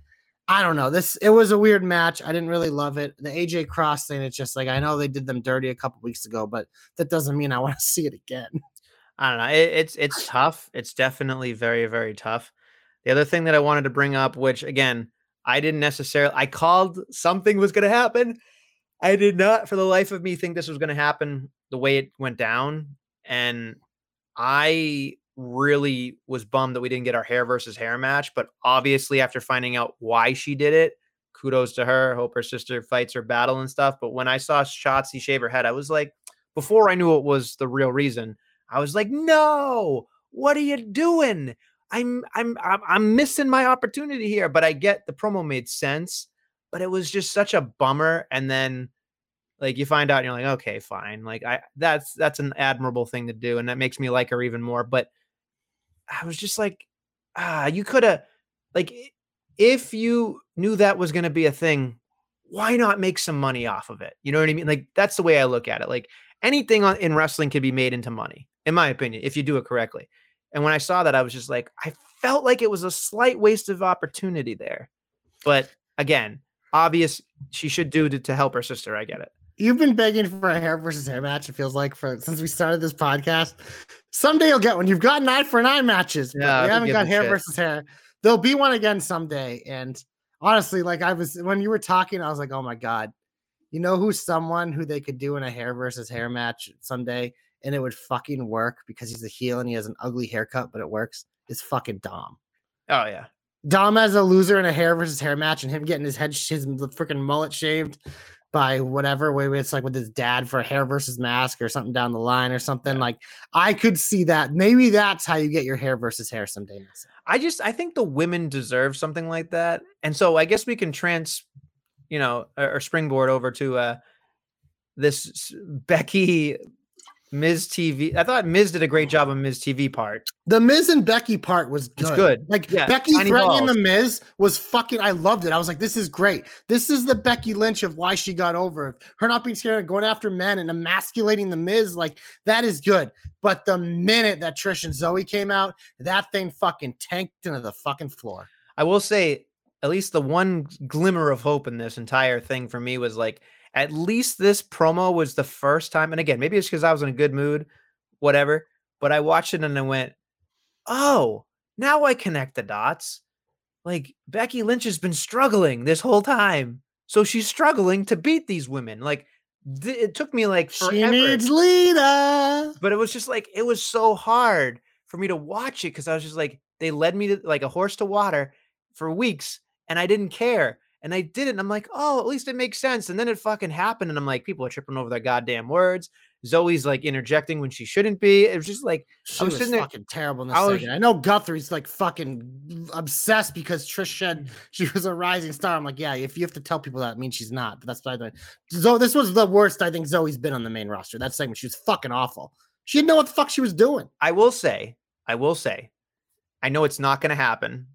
I don't know. This it was a weird match. I didn't really love it. The AJ Cross thing, it's just like I know they did them dirty a couple weeks ago, but that doesn't mean I want to (laughs) see it again. I don't know. It, it's it's tough. It's definitely very very tough. The other thing that I wanted to bring up, which again I didn't necessarily, I called something was going to happen. I did not, for the life of me, think this was going to happen the way it went down, and I really was bummed that we didn't get our hair versus hair match. But obviously, after finding out why she did it, kudos to her. Hope her sister fights her battle and stuff. But when I saw Shotzi shave her head, I was like, before I knew it was the real reason. I was like, "No, what are you doing? I'm I'm I'm, missing my opportunity here." But I get the promo made sense, but it was just such a bummer. And then, like, you find out, and you're like, "Okay, fine." Like, I that's that's an admirable thing to do, and that makes me like her even more. But I was just like, ah, you could have, like, if you knew that was to be a thing, why not make some money off of it? You know what I mean? Like, that's the way I look at it. Like, anything on, in wrestling can be made into money, in my opinion, if you do it correctly. And when I saw that, I was just like, I felt like it was a slight waste of opportunity there. But again, obvious she should do to, to help her sister. I get it. You've been begging for a hair versus hair match. It feels like for since we started this podcast. Someday you'll get one. You've gotten eye for an eye matches, but Yeah, we haven't got hair shit. versus hair. There'll be one again someday. And honestly, like I was when you were talking, I was like, oh my god, you know who's someone who they could do in a hair versus hair match someday, and it would fucking work because he's a heel and he has an ugly haircut, but it works. It's fucking Dom. Oh, yeah. Dom as a loser in a hair versus hair match, and him getting his head, his freaking mullet shaved by whatever way it's like with his dad for hair versus mask or something down the line or something. Like I could see that. Maybe that's how you get your hair versus hair someday. I just I think the women deserve something like that, and so I guess we can trans, you know, or, or springboard over to uh this Becky Miz TV. I thought Miz did a great oh. job on Miz TV part. The Miz and Becky part was good. It's good. Like Yeah, Becky threatening the balls. Miz was fucking. I loved it. I was like, this is great. This is the Becky Lynch of why she got over. Her not being scared of going after men and emasculating the Miz. Like that is good. But the minute that Trish and Zoey came out, that thing fucking tanked into the fucking floor. I will say, at least the one glimmer of hope in this entire thing for me was like, at least this promo was the first time. And again, maybe it's because I was in a good mood, whatever. But I watched it and I went, oh, now I connect the dots. Like Becky Lynch has been struggling this whole time. So she's struggling to beat these women. Like th- it took me like forever. She needs Lita. but it was just like it was so hard for me to watch it because I was just like they led me to like a horse to water for weeks and I didn't care and I did it and I'm like oh at least it makes sense and then it fucking happened and I'm like people are tripping over their goddamn words Zoey's like interjecting when she shouldn't be. It was just like She I was, was sitting there- fucking terrible in this I was- second. I know Guthrie's like fucking obsessed because Trish said she was a rising star. I'm like, yeah, if you have to tell people that, means she's not. But that's what I think. Zoey, this was the worst I think Zoey's been on the main roster. That segment, she was fucking awful. She didn't know what the fuck she was doing. I will say, I will say, I know it's not going to happen.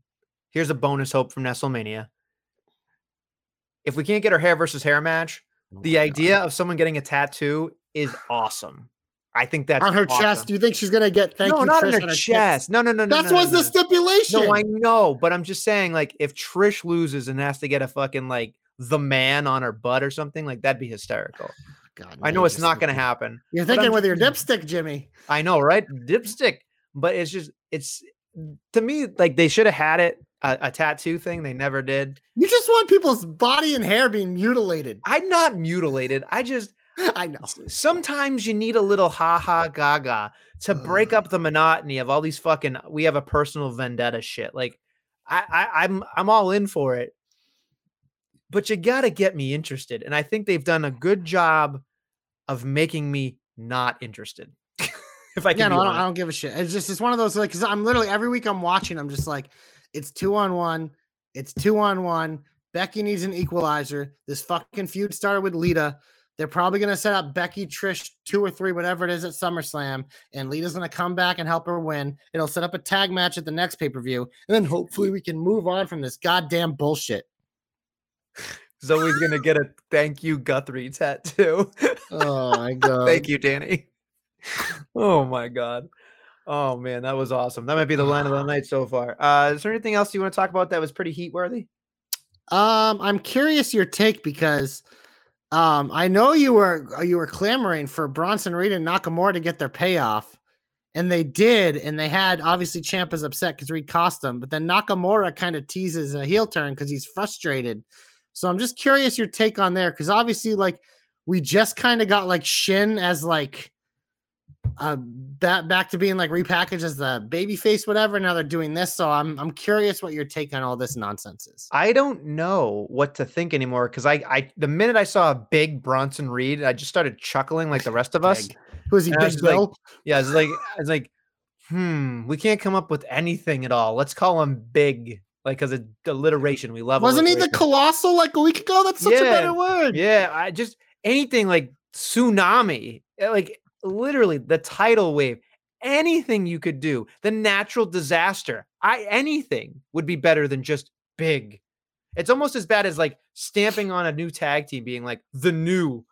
Here's a bonus hope from Nestlemania. If we can't get her hair versus hair match, oh the idea of someone getting a tattoo is awesome. I think that's on her awesome. chest, do you think she's gonna get thank no, you? not Trish, on her tits? chest. No, no, no, no. That's no, what's no, the stipulation. No, I know, but I'm just saying, like, if Trish loses and has to get a fucking like the man on her butt or something, like that'd be hysterical. (sighs) God, I know it's not going to happen. You're thinking with your dipstick, Jimmy. I know, right? Dipstick, but it's just it's to me like they should have had it a, a tattoo thing. They never did. You just want people's body and hair being mutilated. I'm not mutilated. I just (laughs) I know. sometimes you need a little ha ha gaga to break up the monotony of all these fucking we have a personal vendetta shit. Like I, I I'm I'm all in for it. But you gotta get me interested. And I think they've done a good job of making me not interested. (laughs) if I can, yeah, no, I don't. I don't give a shit. It's just it's one of those like because I'm literally every week I'm watching. I'm just like, it's two on one. It's two on one. Becky needs an equalizer. This fucking feud started with Lita. They're probably gonna set up Becky, Trish, two or three, whatever it is at SummerSlam, and Lita's gonna come back and help her win. It'll set up a tag match at the next pay per view, and then hopefully we can move on from this goddamn bullshit. Zoey's gonna get a thank you Guthrie tattoo. Oh my (laughs) god! thank you, Danny. (laughs) Oh my god. Oh man, that was awesome. That might be the line of the night so far. Uh, is there anything else you want to talk about that was pretty heat worthy? Um, I'm curious your take because um I know you were uh, you were clamoring for Bronson Reed and Nakamura to get their payoff, and they did, and they had obviously Ciampa's upset because Reed cost them, but then Nakamura kind of teases a heel turn because he's frustrated. So I'm just curious your take on there because obviously like we just kind of got like Shin as like uh back back to being like repackaged as the baby face whatever now they're doing this so i'm i'm curious what your take on all this nonsense is I don't know what to think anymore because I, I, the minute I saw a big Bronson Reed, I just started chuckling like the rest of us. Who is he And I was big just like, bill Yeah, it's like, it's like, hmm, we can't come up with anything at all. Let's call him Big, like because of alliteration. We love. Wasn't he the colossal like a week ago? That's such a better word. Yeah, I just anything like tsunami, eh, like literally the tidal wave, anything you could do, the natural disaster, I anything would be better than just big. It's almost as bad as like stamping on a new tag team being like the new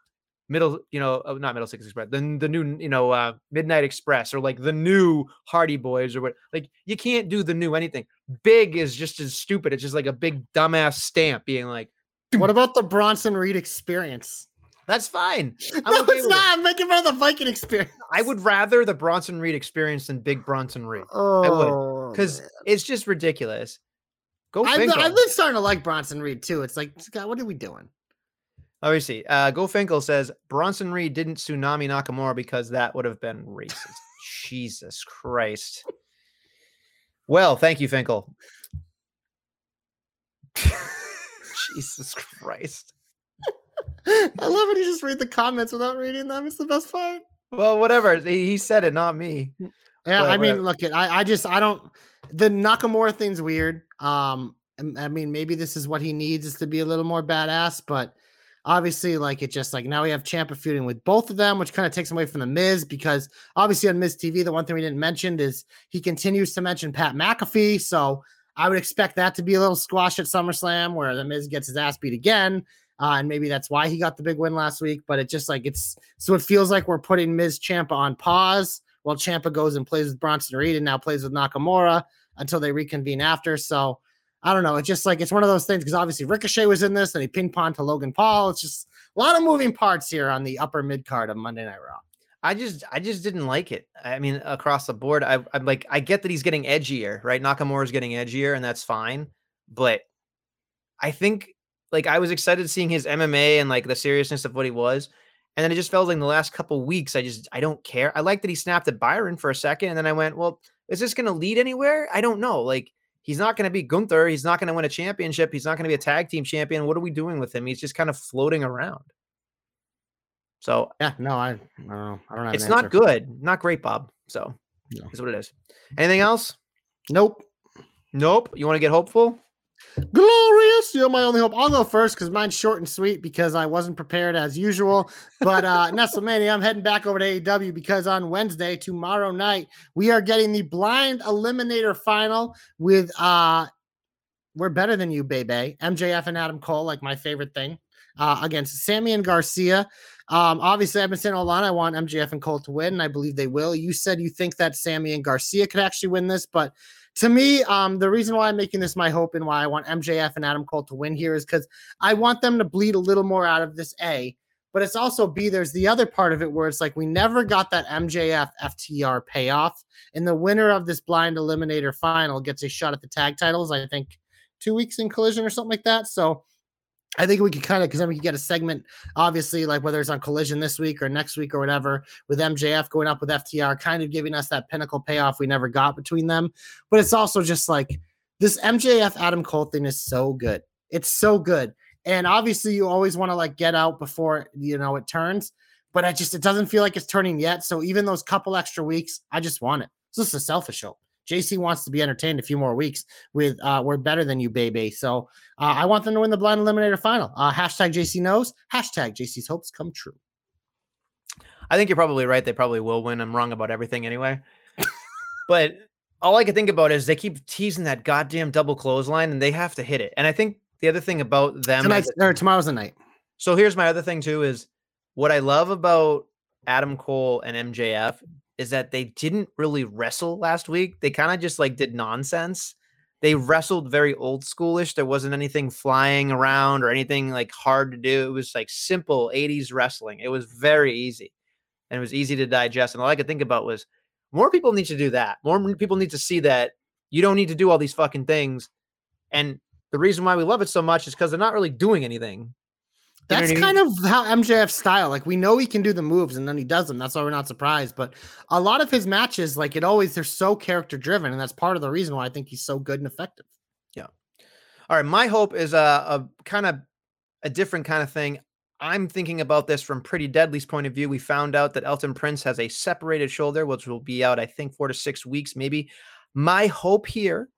middle, you know, uh, not middle six express, the, the new, you know, uh, midnight express or like the new Hardy Boys or what. Like you can't do the new anything. Big is just as stupid. It's just like a big dumbass stamp being like, What about the Bronson Reed experience? That's fine. (laughs) I'm no, okay it's with it. I'm making fun of the Viking experience. I would rather the Bronson Reed experience than Big Bronson Reed Oh, because it's just ridiculous. Go I've, Finkel. I've been starting to like Bronson Reed too. It's like, God, what are we doing? Let me see. Uh, Go Finkel says Bronson Reed didn't tsunami Nakamura because that would have been racist. Jesus Christ. Well, thank you, Finkel. (laughs) Jesus Christ. I love when you just read the comments without reading them. It's the best part. Well, whatever. He, said it, not me. Yeah, Well, I mean, whatever. look, it. I, I just, I don't. The Nakamura thing's weird. Um, I mean, maybe this is what he needs is to be a little more badass, but obviously, like it just like now we have Ciampa feuding with both of them, which kind of takes away from the Miz because obviously on Miz TV, the one thing we didn't mention is he continues to mention Pat McAfee, so I would expect that to be a little squash at SummerSlam where the Miz gets his ass beat again. Uh, and maybe that's why he got the big win last week. But it just like it's so it feels like we're putting Miz Ciampa on pause while Ciampa goes and plays with Bronson Reed and now plays with Nakamura until they reconvene after. So I don't know. It's just like it's one of those things because obviously Ricochet was in this and he ping ponged to Logan Paul. It's just a lot of moving parts here on the upper mid card of Monday Night Raw. I just I just didn't like it. I mean, across the board, I, I'm like I get that he's getting edgier, right? Nakamura's getting edgier, and that's fine. But I think like I was excited seeing his MMA and like the seriousness of what he was, and then it just felt like in the last couple weeks, I just I don't care. I like that he snapped at Byron for a second, and then I went, well, is this going to lead anywhere? I don't know. Like he's not going to be Gunther. He's not going to win a championship. He's not going to be a tag team champion. What are we doing with him? He's just kind of floating around. So Yeah, no, I, I don't know. I don't it's an not good, not great, Bob. So No. is what it is. Anything else? Nope. Nope. You want to get hopeful? Glorious. You're my only hope. I'll go first because mine's short and sweet because I wasn't prepared as usual. But uh (laughs) Nestlemania, I'm heading back over to AEW because on Wednesday, tomorrow night, we are getting the blind eliminator final with uh we're better than you, baby. MJF and Adam Cole, like my favorite thing. Uh, against Sammy and Garcia. Um, obviously, I've been saying all along I want MJF and Cole to win, and I believe they will. You said you think that Sammy and Garcia could actually win this, but to me, um, the reason why I'm making this my hope and why I want MJF and Adam Cole to win here is because I want them to bleed a little more out of this A. But it's also B. There's the other part of it where it's like we never got that MJF FTR payoff, and the winner of this blind eliminator final gets a shot at the tag titles. I think two weeks in collision or something like that. So I think we could kind of because then we could get a segment, obviously, like whether it's on collision this week or next week or whatever, with MJF going up with FTR, kind of giving us that pinnacle payoff we never got between them. But it's also just like this MJF Adam Cole thing is so good. It's so good. And obviously, you always want to like get out before you know it turns, but I just it doesn't feel like it's turning yet. So even those couple extra weeks, I just want it. It's just a selfish hope. JC wants to be entertained a few more weeks with uh we're better than you, baby. So uh, I want them to win the blind eliminator final. Uh hashtag JC knows, hashtag JC's hopes come true. I think you're probably right. They probably will win. I'm wrong about everything anyway. but all I can think about is they keep teasing that goddamn double clothesline and they have to hit it. And I think the other thing about them Tonight's or tomorrow's the night. So here's my other thing too is what I love about Adam Cole and MJF is that they didn't really wrestle last week. They kind of just like did mm. nonsense. They wrestled very old schoolish. There wasn't anything flying around or anything like hard to do. It was like simple 80s wrestling. It was very easy and it was easy to digest. And all I could think about was more people need to do that. More people need to see that you don't need to do all these fucking things. And the reason why we love it so much is because they're not really doing anything. You know That's what I mean? kind of how MJF's style. Like we know he can do the moves and then he does them. That's why we're not surprised. But a lot of his matches, like it always, they're so character driven, and that's part of the reason why I think he's so good and effective. Yeah. All right, my hope is uh, a, a kind of a different kind of thing. I'm thinking about this from Pretty Deadly's point of view. We found out that Elton Prince has a separated shoulder, which will be out, I think, four to six weeks, maybe. My hope here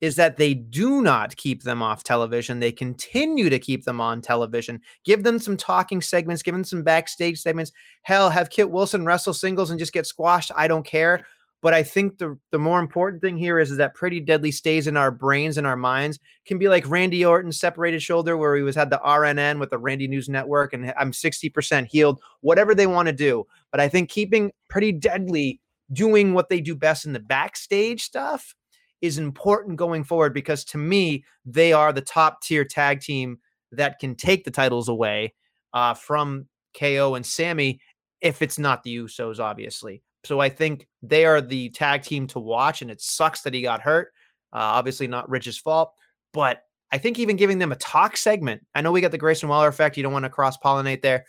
is that they do not keep them off television. They continue to keep them on television. Give them some talking segments, give them some backstage segments. Hell, have Kit Wilson wrestle singles and just get squashed. I don't care. But I think the the more important thing here is, is that Pretty Deadly stays in our brains and our minds. Can be like Randy Orton's separated shoulder, where he was had the RNN with the Randy News Network, and I'm 60% healed. Whatever they want to do, but I think keeping Pretty Deadly doing what they do best in the backstage stuff is important going forward because to me they are the top tier tag team that can take the titles away uh, from KO and Sami if it's not the Usos, obviously. So I think they are the tag team to watch, and it sucks that he got hurt. Uh, obviously, not Rich's fault, but I think even giving them a talk segment. I know we got the Grayson Waller effect. You don't want to cross pollinate there,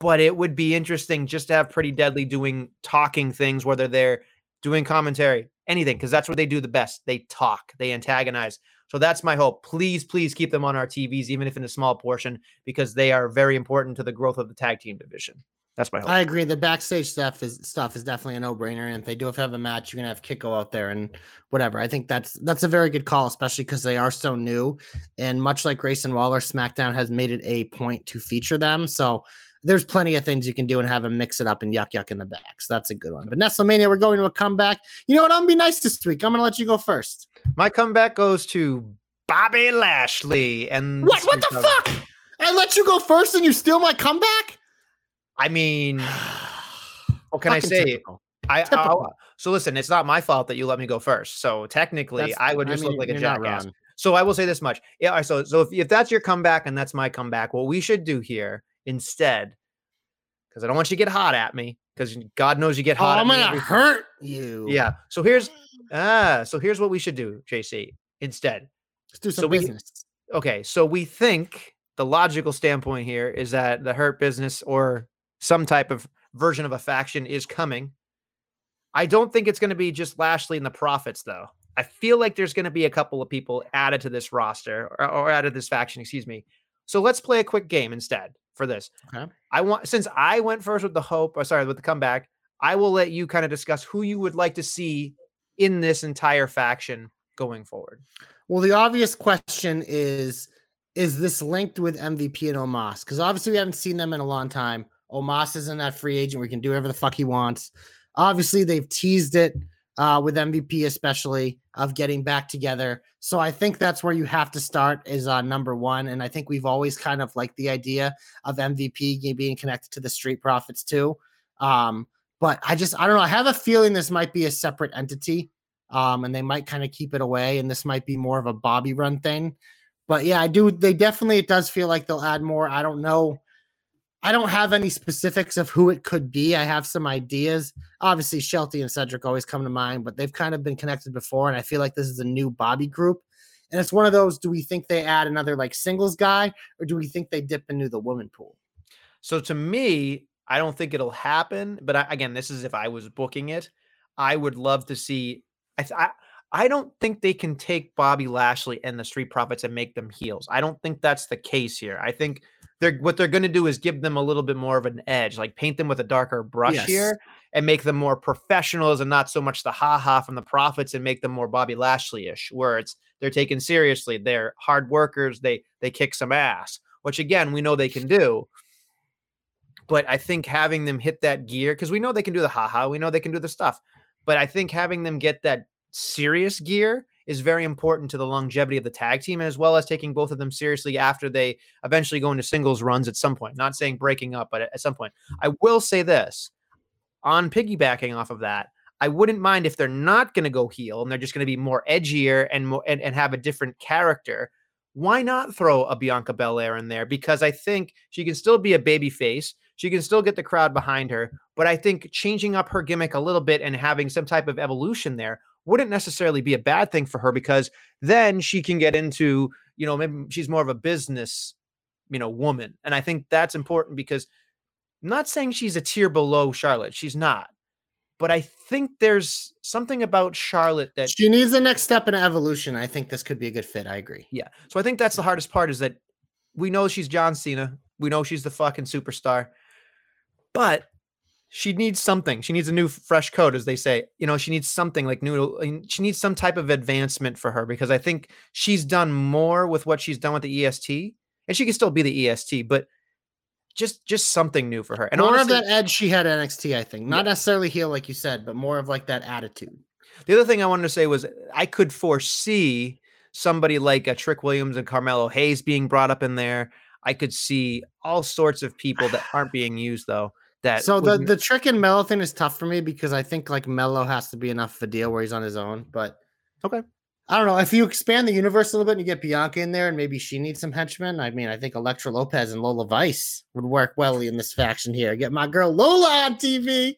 but it would be interesting just to have Pretty Deadly doing talking things, whether they're doing commentary, anything, because that's what they do the best. They talk, they antagonize. So that's my hope. Please, please keep them on our TVs, even if in a small portion, because they are very important to the growth of the tag team division. That's my hope. I agree. The backstage stuff is stuff is definitely a no brainer. And if they do have a match, you're gonna have Kiko out there and whatever. I think that's that's a very good call, especially because they are so new. And much like Grayson Waller, SmackDown has made it a point to feature them. So there's plenty of things you can do and have them mix it up and yuck yuck in the back. So that's a good one. But Nestlemania, we're going to a comeback. You know what? I'm gonna be nice this week. I'm gonna let you go first. My comeback goes to Bobby Lashley. And What? What the fuck? I let you go first and you steal my comeback? I mean, (sighs) what can I say? typical. I, Typical. I so listen. It's not my fault that you let me go first. So technically, That's- I would just mean, look like a jackass. So I will say this much. Yeah. So so if, if that's your comeback and that's my comeback, what we should do here instead, because I don't want you to get hot at me, because God knows you get Oh, hot. I'm at gonna hurt you. Yeah. So here's ah. So here's what we should do, JC. Instead, Let's do some So we- business. okay. So we think the logical standpoint here is that the hurt business or some type of version of a faction is coming. I don't think it's going to be just Lashley and the Profits, though. I feel like there's going to be a couple of people added to this roster or, or added to this faction, excuse me. So let's play a quick game instead. For this. Okay. I want since I went first with the hope, or sorry, with the comeback, I will let you kind of discuss who you would like to see in this entire faction going forward. Well, the obvious question is is this linked with MVP and Omos? Because obviously we haven't seen them in a long time. Omos isn't that free agent. We can do whatever the fuck he wants. Obviously, they've teased it uh, with MVP, especially of getting back together. So I think that's where you have to start is uh, number one. And I think we've always kind of liked the idea of MVP being connected to the Street Profits too. Um, but I just I don't know. I have a feeling this might be a separate entity, um, and they might kind of keep it away, and this might be more of a Bobby run thing. But yeah, I do. They definitely it does feel like they'll add more. I don't know. I don't have any specifics of who it could be. I have some ideas. Obviously, Shelty and Cedric always come to mind, but they've kind of been connected before, and I feel like this is a new Bobby group. And it's one of those: do we think they add another like singles guy, or do we think they dip into the woman pool? So to me, I don't think it'll happen. But I, again, this is if I was booking it, I would love to see. I, I I don't think they can take Bobby Lashley and the Street Profits and make them heels. I don't think that's the case here. I think they're what they're going to do is give them a little bit more of an edge, like paint them with a darker brush Yes. here and make them more professionals and not so much the ha ha from the Profits and make them more Bobby Lashley ish, where it's they're taken seriously. They're hard workers. They they kick some ass, which again we know they can do. But I think having them hit that gear because we know they can do the haha, we know they can do the stuff. But I think having them get that serious gear is very important to the longevity of the tag team, as well as taking both of them seriously after they eventually go into singles runs at some point. Not saying breaking up, but at some point. Hmm. I will say this on piggybacking off of that. I wouldn't mind if they're not going to go heel and they're just going to be more edgier and more and, and have a different character. Why not throw a Bianca Belair in there? Because I think she can still be a baby face. She can still get the crowd behind her, but I think changing up her gimmick a little bit and having some type of evolution there wouldn't necessarily be a bad thing for her because then she can get into, you know, maybe she's more of a business, you know, woman. And I think that's important because I'm not saying she's a tier below Charlotte. She's not. But I think there's something about Charlotte that She needs the next step in evolution. I think this could be a good fit. I agree. yeah. So I think that's the hardest part is that we know she's John Cena. We know she's the fucking superstar. But she needs something. She needs a new fresh coat, as they say. You know, she needs something like new. Uh, she needs some type of advancement for her because I think she's done more with what she's done with the EST, and she can still be the EST, but just just something new for her. And more honestly, of that edge she had NXT, I think. Not necessarily heel, like you said, but more of like that attitude. The other thing I wanted to say was I could foresee somebody like a Trick Williams and Carmelo Hayes being brought up in there. I could see all sorts of people that aren't being used though. That So the, the trick and Melo thing is tough for me because I think like Melo has to be enough of a deal where he's on his own. But Okay. I don't know. If you expand the universe a little bit and you get Bianca in there and maybe she needs some henchmen, I mean, I think Elektra Lopez and Lola Vice would work well in this faction here. Get my girl Lola on TV.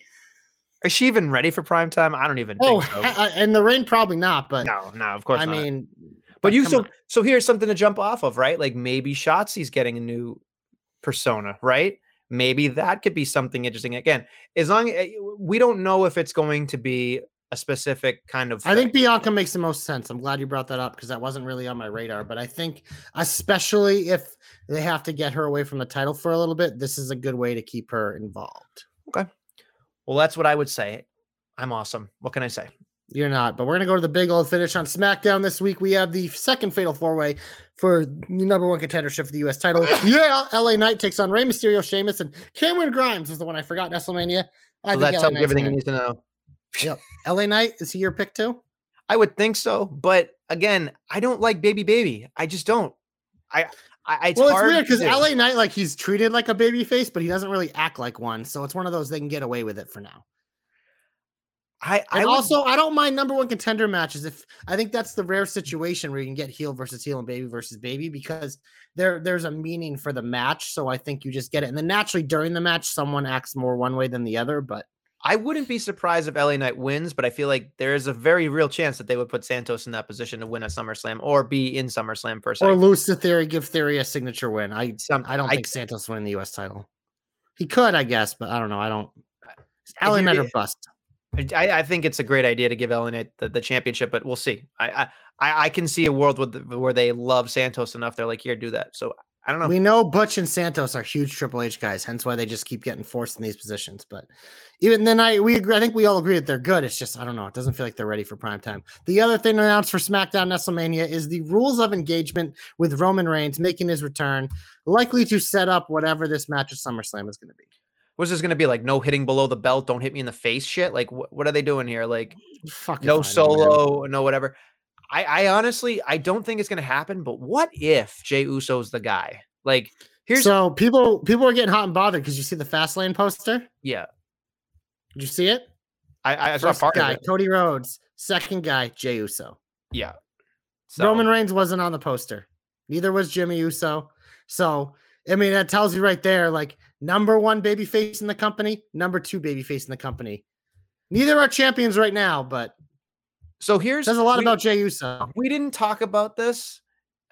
is she even ready for prime time? I don't even Oh, think so. (laughs) and the rain probably not, but no, no, of course I not. mean, but you so on. so here's something to jump off of, right? Like maybe Shotzi's getting a new persona, right? Maybe that could be something interesting. Again, as long eh, eh, as we don't know if it's going to be a specific kind of I think. Bianca makes the most sense. I'm glad you brought that up because that wasn't really on my radar. But I think, especially if they have to get her away from the title for a little bit, this is a good way to keep her involved. Okay. Well, that's what I would say. I'm awesome. What can I say? You're not, but we're gonna go to the big old finish on SmackDown this week. We have the second Fatal Four Way for number one contendership for the U.S. title. Yeah, LA Knight takes on Rey Mysterio, Sheamus, and Cameron Grimes is the one I forgot. Nestlemania. I think that tells you everything you need to know. Yep. LA Knight is he your pick too? I would think so, but again, I don't like baby baby. I just don't. I, I it's well, it's weird because. LA Knight, like he's treated like a baby face, but he doesn't really act like one. So it's one of those they can get away with it for now. I, I would- also, I don't mind number one contender matches if I think that's the rare situation where you can get heel versus heel and baby versus baby because there there's a meaning for the match. So I think you just get it. And then naturally during the match, someone acts more one way than the other. But I wouldn't be surprised if LA Knight wins, but I feel like there is a very real chance that they would put Santos in that position to win at SummerSlam or be in SummerSlam per se. or lose to Theory, give Theory a signature win. I Some- I don't I- think Santos winning the US title. He could, I guess, but I don't know. I don't LA Knight or bust. I, I think it's a great idea to give Knight the, the championship, but we'll see. I, I I can see a world with where they love Santos enough. They're like, here, do that. So I don't know. We know Butch and Santos are huge Triple H guys, hence why they just keep getting forced in these positions. But even then, I we agree, I think we all agree that they're good. It's just I don't know. It doesn't feel like they're ready for prime time. The other thing announced for SmackDown Nestlemania is the rules of engagement with Roman Reigns making his return, likely to set up whatever this match at SummerSlam is going to be. What's this going to be like? No hitting below the belt. Don't hit me in the face. Shit. Like wh- what are they doing here? Like Fuck no solo, no whatever. I, I honestly, I don't think it's going to happen. But what if Jey Uso's the guy? Like here's so people people are getting hot and bothered because you see the Fastlane poster. yeah. Did you see it? I, I saw First part guy. Cody Rhodes. Second guy, Jey Uso. Yeah. So, Roman Reigns wasn't on the poster. Neither was Jimmy Uso. So, I mean, that tells you right there, like number one baby face in the company, number two baby face in the company. Neither are champions right now, but so here's says a lot we- about Jey Uso. we didn't talk about this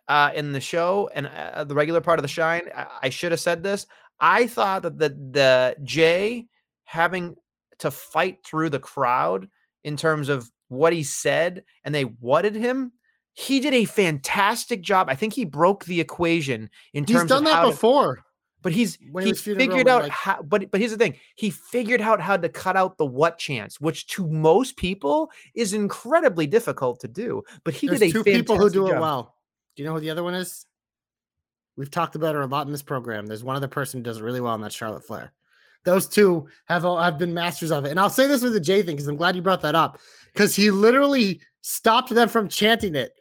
uh, in the show and uh, the regular part of the shine. I, I should have said this. I thought that the the Jey having to fight through the crowd in terms of what he said, and they whatted him. He did a fantastic job. I think he broke the equation in He's terms done of that how to- before. But he's when he he figured out like- how. But but here's the thing: he figured out how to cut out the what chance, which to most people is incredibly difficult to do. But he There's did a two people who do it well. Do you know who the other one is? We've talked about her a lot in this program. There's one other person who does it really well, and that's Charlotte Flair. Those two have all, have been masters of it. And I'll say this with the Jey thing because I'm glad you brought that up because he literally stopped them from chanting it.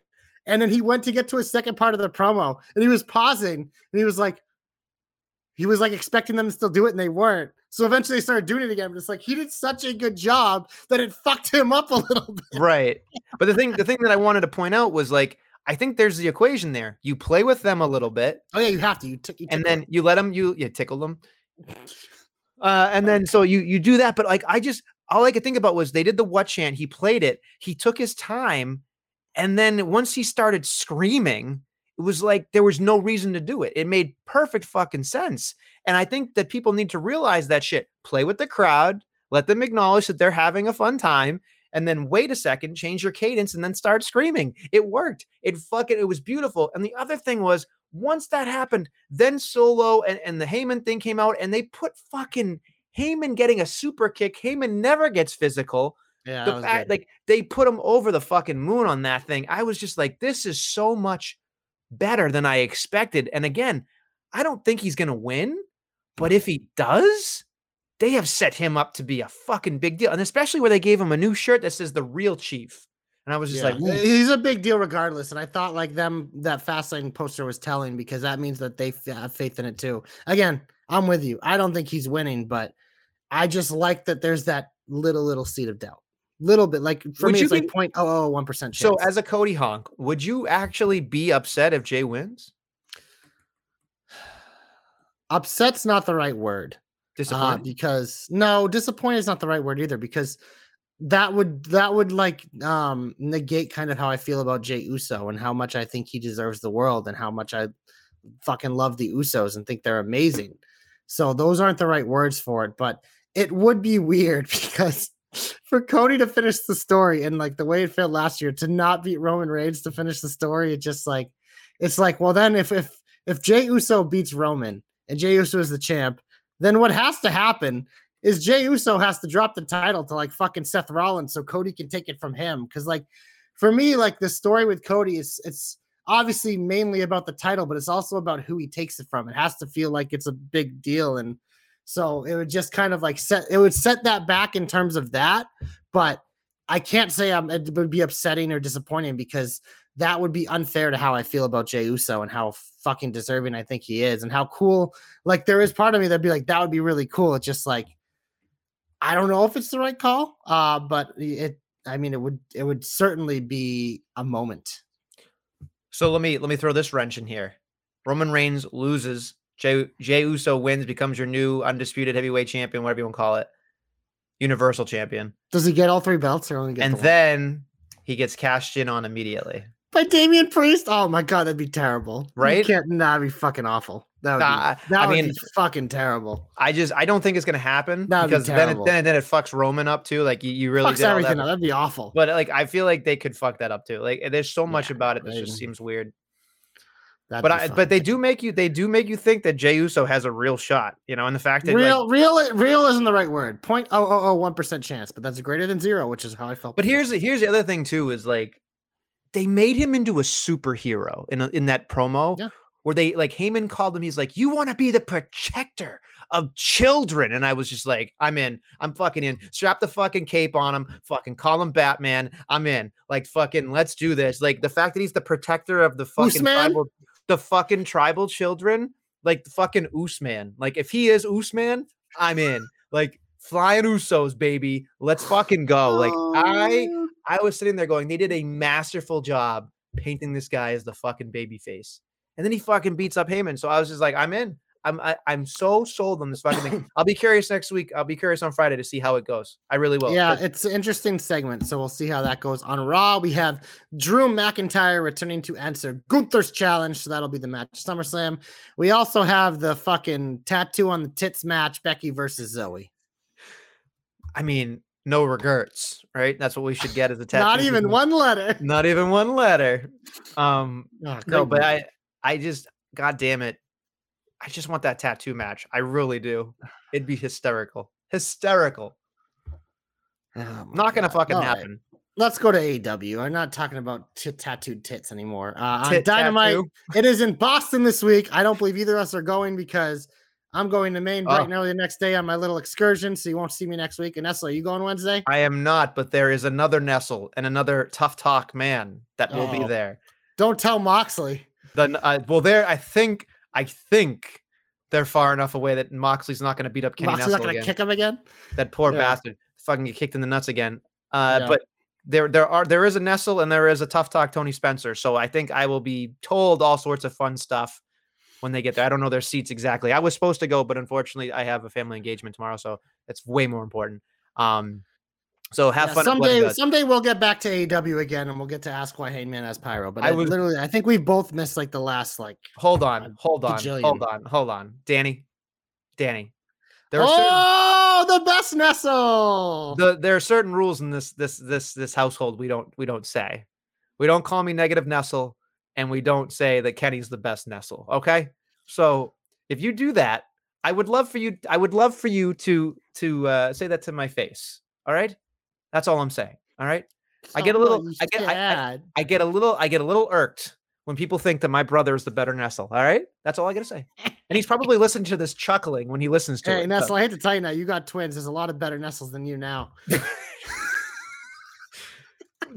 And then he went to get to his second part of the promo and he was pausing and he was like, he was like expecting them to still do it and they weren't. So eventually they started doing it again. But it's like he did such a good job that it fucked him up a (laughs) little bit. right but the thing the thing that i wanted to point out was like i think there's the equation there you play with them a little bit Oh, yeah, you have to. You, took you and then you let them you you tickle them (laughs) uh and then so you you do that but like i just all i could think about was they did the what chant he played it he took his time and then once he started screaming it was like there was no reason to do it it made perfect fucking sense and i think that people need to realize that shit play with the crowd let them acknowledge that they're having a fun time and then wait a second, change your cadence, and then start screaming. It worked. It fucking it was beautiful. And the other thing was once that happened, then Solo and, and the Heyman thing came out, and they put fucking Heyman getting a super kick. Heyman never gets physical. Yeah, the fact, good. like they put him over the fucking moon on that thing. I was just like, this is so much better than I expected. And again, I don't think he's gonna win, but if he does, they have set him up to be a fucking big deal. And especially where they gave him a new shirt that says the real chief. And I was just Yeah, like, "Ooh." he's a big deal regardless. And I thought like them that Fastlane poster was telling because that means that they have faith in it too. Again, I'm with you. I don't think he's winning, but I just like that there's that little little seed of doubt. Little bit like for Would me, it's like point oh oh one percent so as a Cody honk, would you actually be upset if Jey wins? upset's not the right word. Uh, Disappointed? because no, disappointed is not the right word either. Because that would that would like um negate kind of how I feel about Jey Uso and how much I think he deserves the world and how much I fucking love the Usos and think they're amazing. So those aren't the right words for it, but it would be (laughs) weird because for Cody to finish the story and like the way it felt last year to not beat Roman Reigns to finish the story, it just like it's like, well, then if if if Jey Uso beats Roman and Jey Uso is the champ, then what has to happen is Jey Uso has to drop the title to like fucking Seth Rollins so Cody can take it from him. Cause like for me, like the story with Cody is it's obviously mainly about the title, but it's also about who he takes it from. It has to feel like it's a big deal. And so it would just kind of like set it would set that back in terms of that. But I can't say I'm it would be upsetting or disappointing because that would be unfair to how I feel about Jey Uso and how fucking deserving I think he is and how cool. Like there is part of me that'd be like, that would be really cool. It's just like I don't know if it's the right call. Uh, but it I mean it would it would certainly be a moment. So let me let me throw this wrench in here. Roman Reigns loses. Jey, Jey Uso wins, becomes your new undisputed heavyweight champion, whatever you want to call it, universal champion, Does he get all three belts or only get and the then he gets cashed in on immediately. by Damian Priest? Oh my god, that'd be terrible. You Right? can't that'd be fucking awful. That would Nah, be, that I would mean- be fucking terrible. I just I don't think it's gonna happen That'd be because then it, then then it fucks Roman up too. Like you, you really Fucks everything that. up. That'd be awful. But like I feel like they could fuck that up too. Like there's so much Yeah, about it that they- just seems weird. But I, but they do make you they do make you think that Jey Uso has a real shot, you know, and the fact that like, real, real, real isn't the right word. Point oh oh oh one percent chance, but that's greater than zero, which is how I felt. But before. here's the here's the other thing too is like they made him into a superhero in a, in that promo Yeah. where they like Heyman called him. He's like, "You want to be the protector of children," and I was just like, "I'm in. I'm fucking in. Strap the fucking cape on him. Fucking call him Batman. I'm in. Like fucking let's do this. Like the fact that he's the protector of the fucking Usman? The fucking tribal children, like the fucking Usman. Like if he is Usman, I'm in. Like." Flying Usos, baby. Let's fucking go. Like I I was sitting there going, they did a masterful job painting this guy as the fucking baby face. And then he fucking beats up Heyman. So I was just like, I'm in. I'm I, I'm so sold on this fucking thing. (coughs) I'll be curious next week. I'll be curious on Friday to see how it goes. I really will. yeah, it's an interesting segment, so we'll see how that goes. On Raw, we have Drew McIntyre returning to answer Gunther's challenge, so that'll be the match at SummerSlam. We also have the fucking tattoo on the tits match, Becky versus Zoey. I mean, no regrets, right? That's what we should get as a (laughs) tattoo. Not even one letter. Not even one letter. Um, Oh, no, but. I I just god damn it. I just want that tattoo match. I really do. (sighs) It'd be hysterical. Hysterical. Oh Not gonna God. fucking All right, happen. Let's go to AEW. I'm not talking about t- tattooed tits anymore. Uh, on Dynamite, tattoo. it is in Boston this week. I don't believe either of us are going because I'm going to Maine bright Oh. and early the next day on my little excursion. So you won't see me next week. And Nestle, you going Wednesday? I am not, but there is another Nestle and another tough talk man that will be Oh. there. Don't tell Moxley. Then, uh, well, there, I think, I think they're far enough away that Moxley's not going to beat up Kenny Moxley's not going to kick him again. that poor Yeah. bastard, fucking get kicked in the nuts again. Uh, Yeah. but there, there are, there is a Nestle and there is a tough talk Tony Spencer. So I think I will be told all sorts of fun stuff when they get there. I don't know their seats exactly. I was supposed to go, but unfortunately, I have a family engagement tomorrow, so it's way more important. Um, so have Yeah, fun. someday, someday we'll get back to AEW again, and we'll get to ask why Hangman has pyro. But I I, was- literally, I think we've both missed like the last like. Hold on, hold on, bajillion. hold on, hold on, Danny, Danny. There are certain, Oh, the best Nestle. the, there are certain rules in this this this this household we don't we don't say. We don't call me negative Nestle, and we don't say that Kenny's the best Nestle. Okay, so if you do that, I would love for you. I would love for you to to uh, say that to my face. All right, that's all I'm saying. All right, I get a little- I get- I- sad. I get a little I get a little irked when people think that my brother is the better Nestle. All right, that's all I gotta say. And he's probably listening to this chuckling when he listens to Hey, it. so- Nestle, I hate to tell you now, you got twins. There's a lot of better Nestles than you now. (laughs)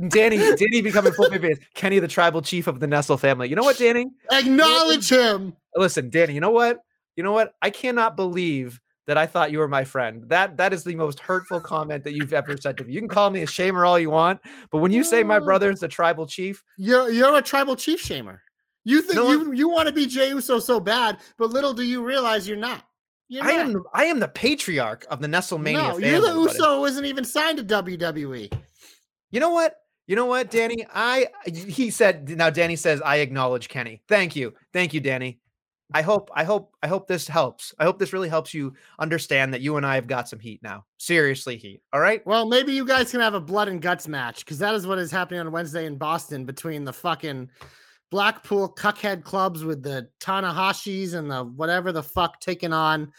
Danny, Danny becoming full baby. Kenny, the tribal chief of the Nestle family. You know what, Danny? Acknowledge him. Listen, Danny. You know what? You know what? I cannot believe that I thought you were my friend. That that is the most hurtful comment that you've ever said to me. You can call me a shamer all you want, but when you say my No. brother's the tribal chief, You're you're a tribal chief shamer. You think No, you you want to be Jey Uso so bad, but little do you realize you're not. You're I not. am I am the patriarch of the Nestle Mania no, family. you're the. Uso isn't even signed to WWE. You know what? You know what, Danny? I he said now Danny says I acknowledge Kenny. Thank you. Thank you, Danny. I hope I hope I hope this helps. I hope this really helps you understand that you and I have got some heat now. Seriously heat. All right? Well, maybe you guys can have a blood and guts match because that is what is happening on Wednesday in Boston between the fucking Blackpool cuckhead clubs with the Tanahashis and the whatever the fuck taking on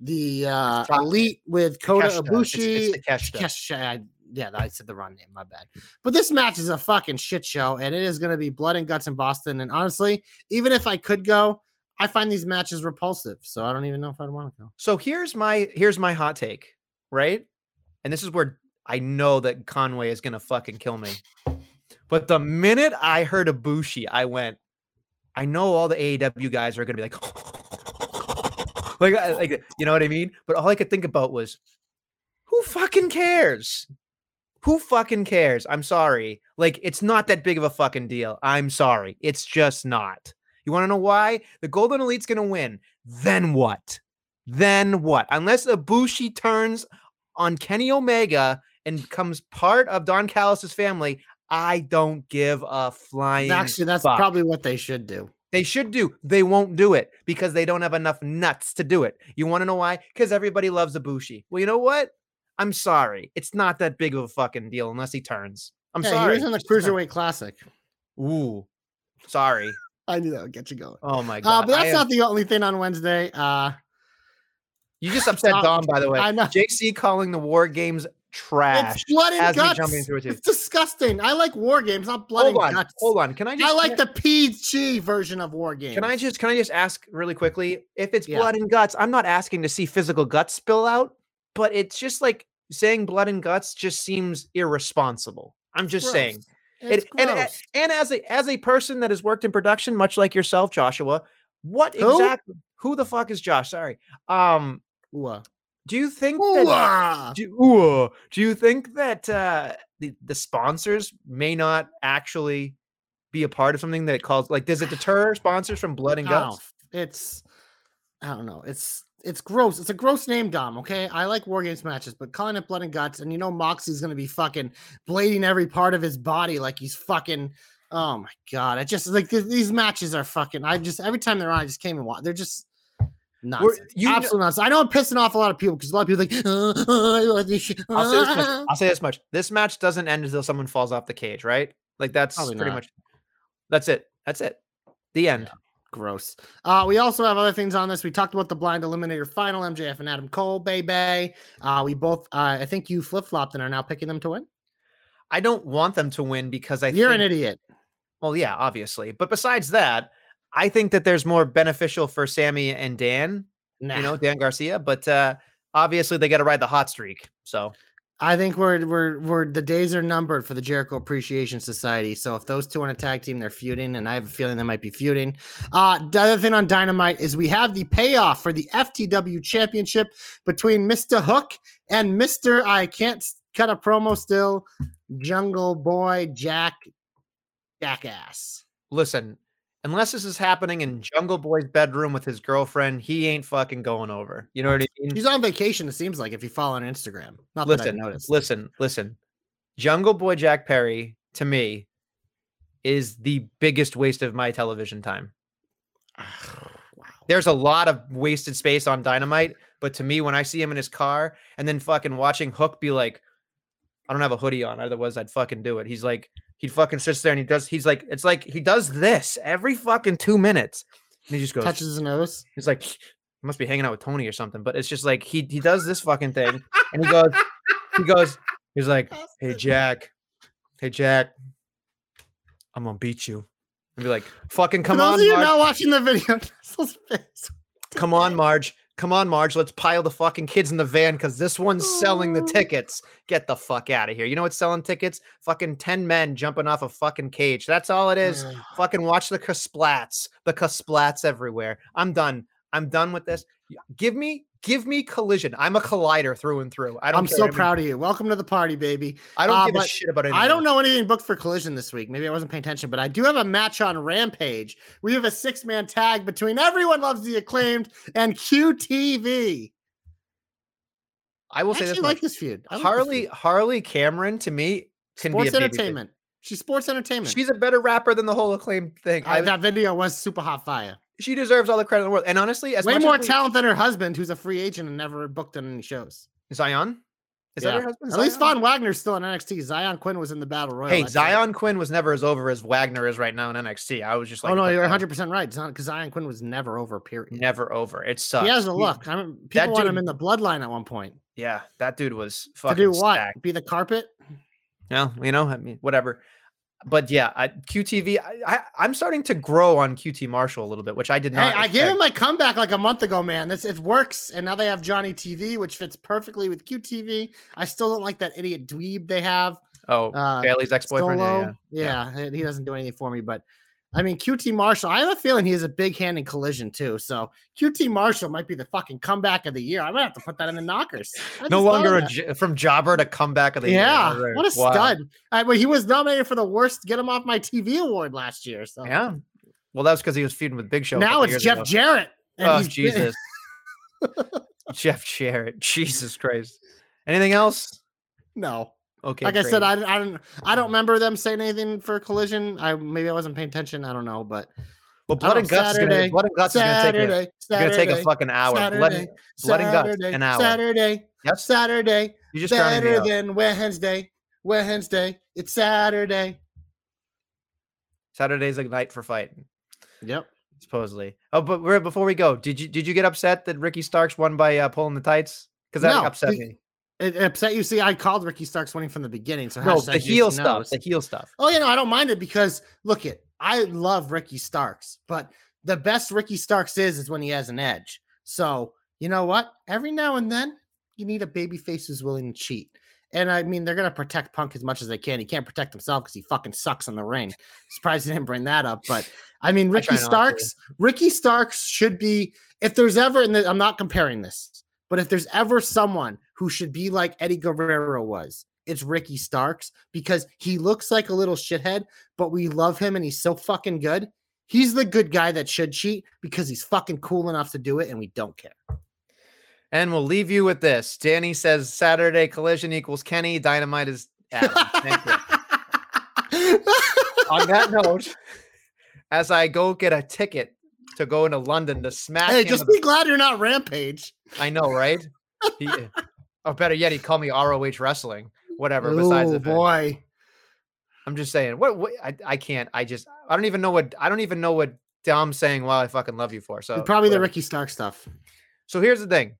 the uh, elite with Kota Takeshita. Ibushi. it's Takeshita. Takeshita, I- yeah, I said the wrong name. My bad. But this match is a fucking shit show, and it is going to be blood and guts in Boston. And honestly, even if I could go, I find these matches repulsive. So I don't even know if I'd want to go. So here's my here's my hot take, right? And this is where I know that Conway is gonna fucking kill me. But the minute I heard Ibushi, I went, I know all the AEW guys are gonna be like, (laughs) like, uh, like, uh, you know what I mean? But all I could think about was, who fucking cares? Who fucking cares? I'm sorry. Like, it's not that big of a fucking deal. I'm sorry. It's just not. You want to know why? The Golden Elite's gonna win. Then what? Then what? Unless Ibushi turns on Kenny Omega and becomes part of Don Callis's family, I don't give a flying. Actually, that's fuck. probably what they should do. They should do. They won't do it because they don't have enough nuts to do it. You want to know why? Because everybody loves Ibushi. Well, you know what? I'm sorry. It's not that big of a fucking deal unless he turns. I'm Yeah, sorry. He was in the It's just not- Cruiserweight Classic. Ooh, sorry. I knew that would get you going. Oh my Uh, god! but I that's am- not the only thing on Wednesday. Uh, you just upset. Dom, by the way. I know. JC calling the war games trash. it's blood and guts. it. It's disgusting. I like war games, not blood Hold and on, guts. hold on. Can I just? I like the PG version of war games. Can I just can I just ask really quickly if it's Yeah. blood and guts? I'm not asking to see physical guts spill out, but it's just like saying blood and guts just seems irresponsible. I'm just saying. It, and, and as a as a person that has worked in production, much like yourself, Joshua, what Who? exactly? Who the fuck is Josh? Sorry. Um, Ooh, uh, do you think that? Do, ooh, do you think that uh, the the sponsors may not actually be a part of something that calls like does it deter sponsors from blood and I guts? know. It's I don't know. It's it's gross. It's a gross name, Dom. Okay, I like war games matches, but calling it blood and guts, and you know Moxie's gonna be fucking blading every part of his body like he's fucking. Oh my god! I just like th- these matches are fucking. I just every time they're on, I just came and watch. They're just nuts. you kn- Absolutely nuts. I know I'm pissing off a lot of people because a lot of people are like. "Uh, I like this (laughs) shit." I'll say this much. (laughs) I'll say this much. This match doesn't end until someone falls off the cage, right? Like that's Probably pretty not. much. That's it. That's it. The end. Gross. Uh, we also have other things on this. We talked about the blind eliminator final, MJF and Adam Cole, baby. Uh, we both, uh, I think you flip flopped and are now picking them to win. I don't want them to win because I You're think, an idiot. Well, yeah, obviously. But besides that, I think that there's more beneficial for Sammy and Dan, Nah. you know, Dan Garcia, but uh obviously they got to ride the hot streak. So, I think we're we're we're the days are numbered for the Jericho Appreciation Society. So if those two on a tag team, they're feuding, and I have a feeling they might be feuding. Uh, the other thing on Dynamite is we have the payoff for the FTW Championship between Mr. Hook and Mr. I can't cut a promo still, Jungle Boy Jack Jackass. listen, unless this is happening in Jungle Boy's bedroom with his girlfriend, he ain't fucking going over. You know what I mean? He's on vacation. It seems like if you follow on Instagram. Not that I've listen, noticed. listen, listen. Jungle Boy Jack Perry to me is the biggest waste of my television time. wow. There's a lot of wasted space on Dynamite, but to me, when I see him in his car and then fucking watching Hook be like, I don't have a hoodie on, otherwise I'd fucking do it. He's like, he fucking sits there and he does, he's like, it's like he does this every fucking two minutes. And he just goes, Touches his nose. He's like, he must be hanging out with Tony or something. But it's just like he he does this fucking thing, and he goes, he goes, he's like, hey Jack, hey Jack, I'm gonna beat you. And be like, fucking come For those on, of you Marge, not watching the video, (laughs) come on, Marge, come on, Marge. Let's pile the fucking kids in the van because this one's selling the tickets. Get the fuck out of here. You know what's selling tickets? Fucking ten men jumping off a fucking cage. That's all it is. Fucking watch the kasplats, the kasplats everywhere. I'm done. I'm done with this. Give me, give me collision. I'm a collider through and through. I don't. I'm so proud of you. Welcome to the party, baby. I don't uh, give a shit about anything. I don't know anything booked for Collision this week. Maybe I wasn't paying attention, but I do have a match on Rampage. We have a six man tag between Everyone Loves the Acclaimed and QTV. I will I say this actually like this feud. I like this Harley feud. Harley Cameron to me can sports be a babyface. entertainment. She's sports entertainment. She's a better rapper than the whole acclaimed thing. Uh, I, that video was super hot fire. She deserves all the credit in the world. And honestly, as Way much more as we- talent than her husband, who's a free agent and never booked on any shows. Zion. Is Yeah. that her husband? At least Von Wagner's still in NXT. Zion Quinn was in the Battle Royal. Hey. Zion Quinn was never as over as Wagner is right now in NXT. I was just oh, like, oh no, you're 100 percent right. Because Zion Quinn was never over. Period. never over. It sucks. He has a look. I mean, people want him in the bloodline at one point. Yeah, that dude was fucking. To do what? stacked. Be the carpet? No, you know, I mean, whatever. But yeah, I, QTV, I, I'm starting to grow on QT Marshall a little bit, which I did Hey, not. I gave him my comeback like a month ago, man. This it works, and now they have Johnny TV, which fits perfectly with QTV. I still don't like that idiot dweeb they have. oh, Uh, Bayley's ex-boyfriend. Yeah, Solo. yeah. Yeah, he doesn't do anything for me, but I mean, QT Marshall. I have a feeling he has a big hand in collision too. So QT Marshall might be the fucking comeback of the year. I might have to put that in the knockers. I No longer j- from jobber to comeback of the year. yeah, Right. what a Wow. stud! I, well, he was nominated for the worst "Get Him Off My TV" award last year. So Yeah. Well, that's because he was feuding with Big Show. now it's Jeff ago. Jarrett. Oh Jesus, (laughs) Jeff Jarrett. Jesus Christ. Anything else? no, Okay. like I said. I, I don't I don't remember them saying anything for collision. I maybe I wasn't paying attention. I don't know, but well, blood and guts. Is gonna, Saturday, blood and guts is gonna take a, Saturday, gonna take a Saturday, fucking hour. blood, Saturday, blood and guts, Saturday, an hour. Saturday, Yes. Saturday, You just better than Wednesday. Wednesday, it's Saturday. Saturday's a night for fighting. Yep. supposedly. Oh, but before we go, did you did you get upset that Ricky Starks won by uh, pulling the tights? Because that No, upset be- me. It upset you. See, I called Ricky Starks winning from the beginning. So No, the heel stuff. knows. The heel stuff. Oh, you know, I don't mind it because look it, I love Ricky Starks, but the best Ricky Starks is is when he has an edge. So you know what? Every now and then you need a baby face who's willing to cheat. And I mean, they're gonna protect Punk as much as they can. He can't protect himself because he fucking sucks in the ring. Surprised he didn't bring that up, but I mean, (laughs) Ricky to. Starks. Ricky Starks should be. If there's ever, and I'm not comparing this, but if there's ever someone who should be like Eddie Guerrero was, it's Ricky Starks because he looks like a little shithead, but we love him and he's so fucking good. He's the good guy that should cheat because he's fucking cool enough to do it and we don't care. And we'll leave you with this. Danny says Saturday collision equals Kenny. Dynamite is Thank you. (laughs) On that note, as I go get a ticket to go into London to smack hey, just be glad you're not Rampage. I know, right? He, oh, better yet, he called me ROH Wrestling. Whatever. Besides Oh the boy. I'm just saying. What? what I, I can't. I just. I don't even know what. I don't even know what Dom's saying. Well, I fucking love you for. So Probably the. Ricky Stark stuff. So here's the thing.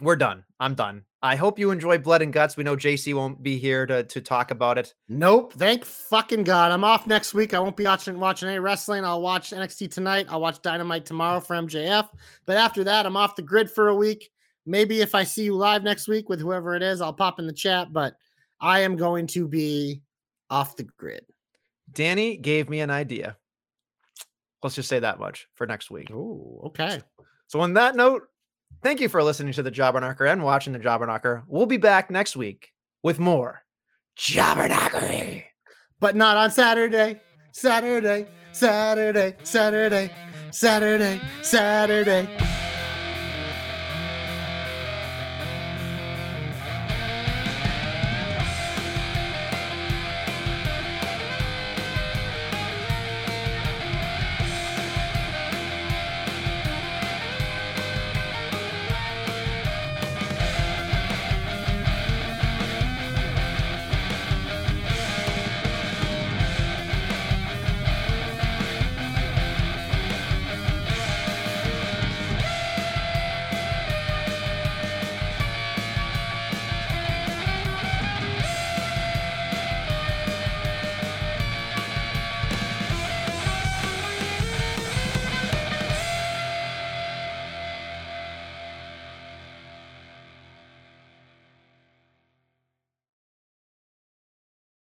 We're done. I'm done. I hope you enjoy Blood and Guts. We know JC won't be here to to talk about it. Nope. Thank fucking God. I'm off next week. I won't be watching watching any wrestling. I'll watch NXT tonight. I'll watch Dynamite tomorrow for MJF. But after that, I'm off the grid for a week. Maybe if I see you live next week with whoever it is, I'll pop in the chat. But I am going to be off the grid. Danny gave me an idea. Let's just say that much for next week. Oh, okay. So on that note, thank you for listening to the Jobberknocker and watching the Jobber Jobberknocker. We'll be back next week with more Jobber Jobberknockery. But not on Saturday. Saturday. Saturday. Saturday. Saturday. Saturday.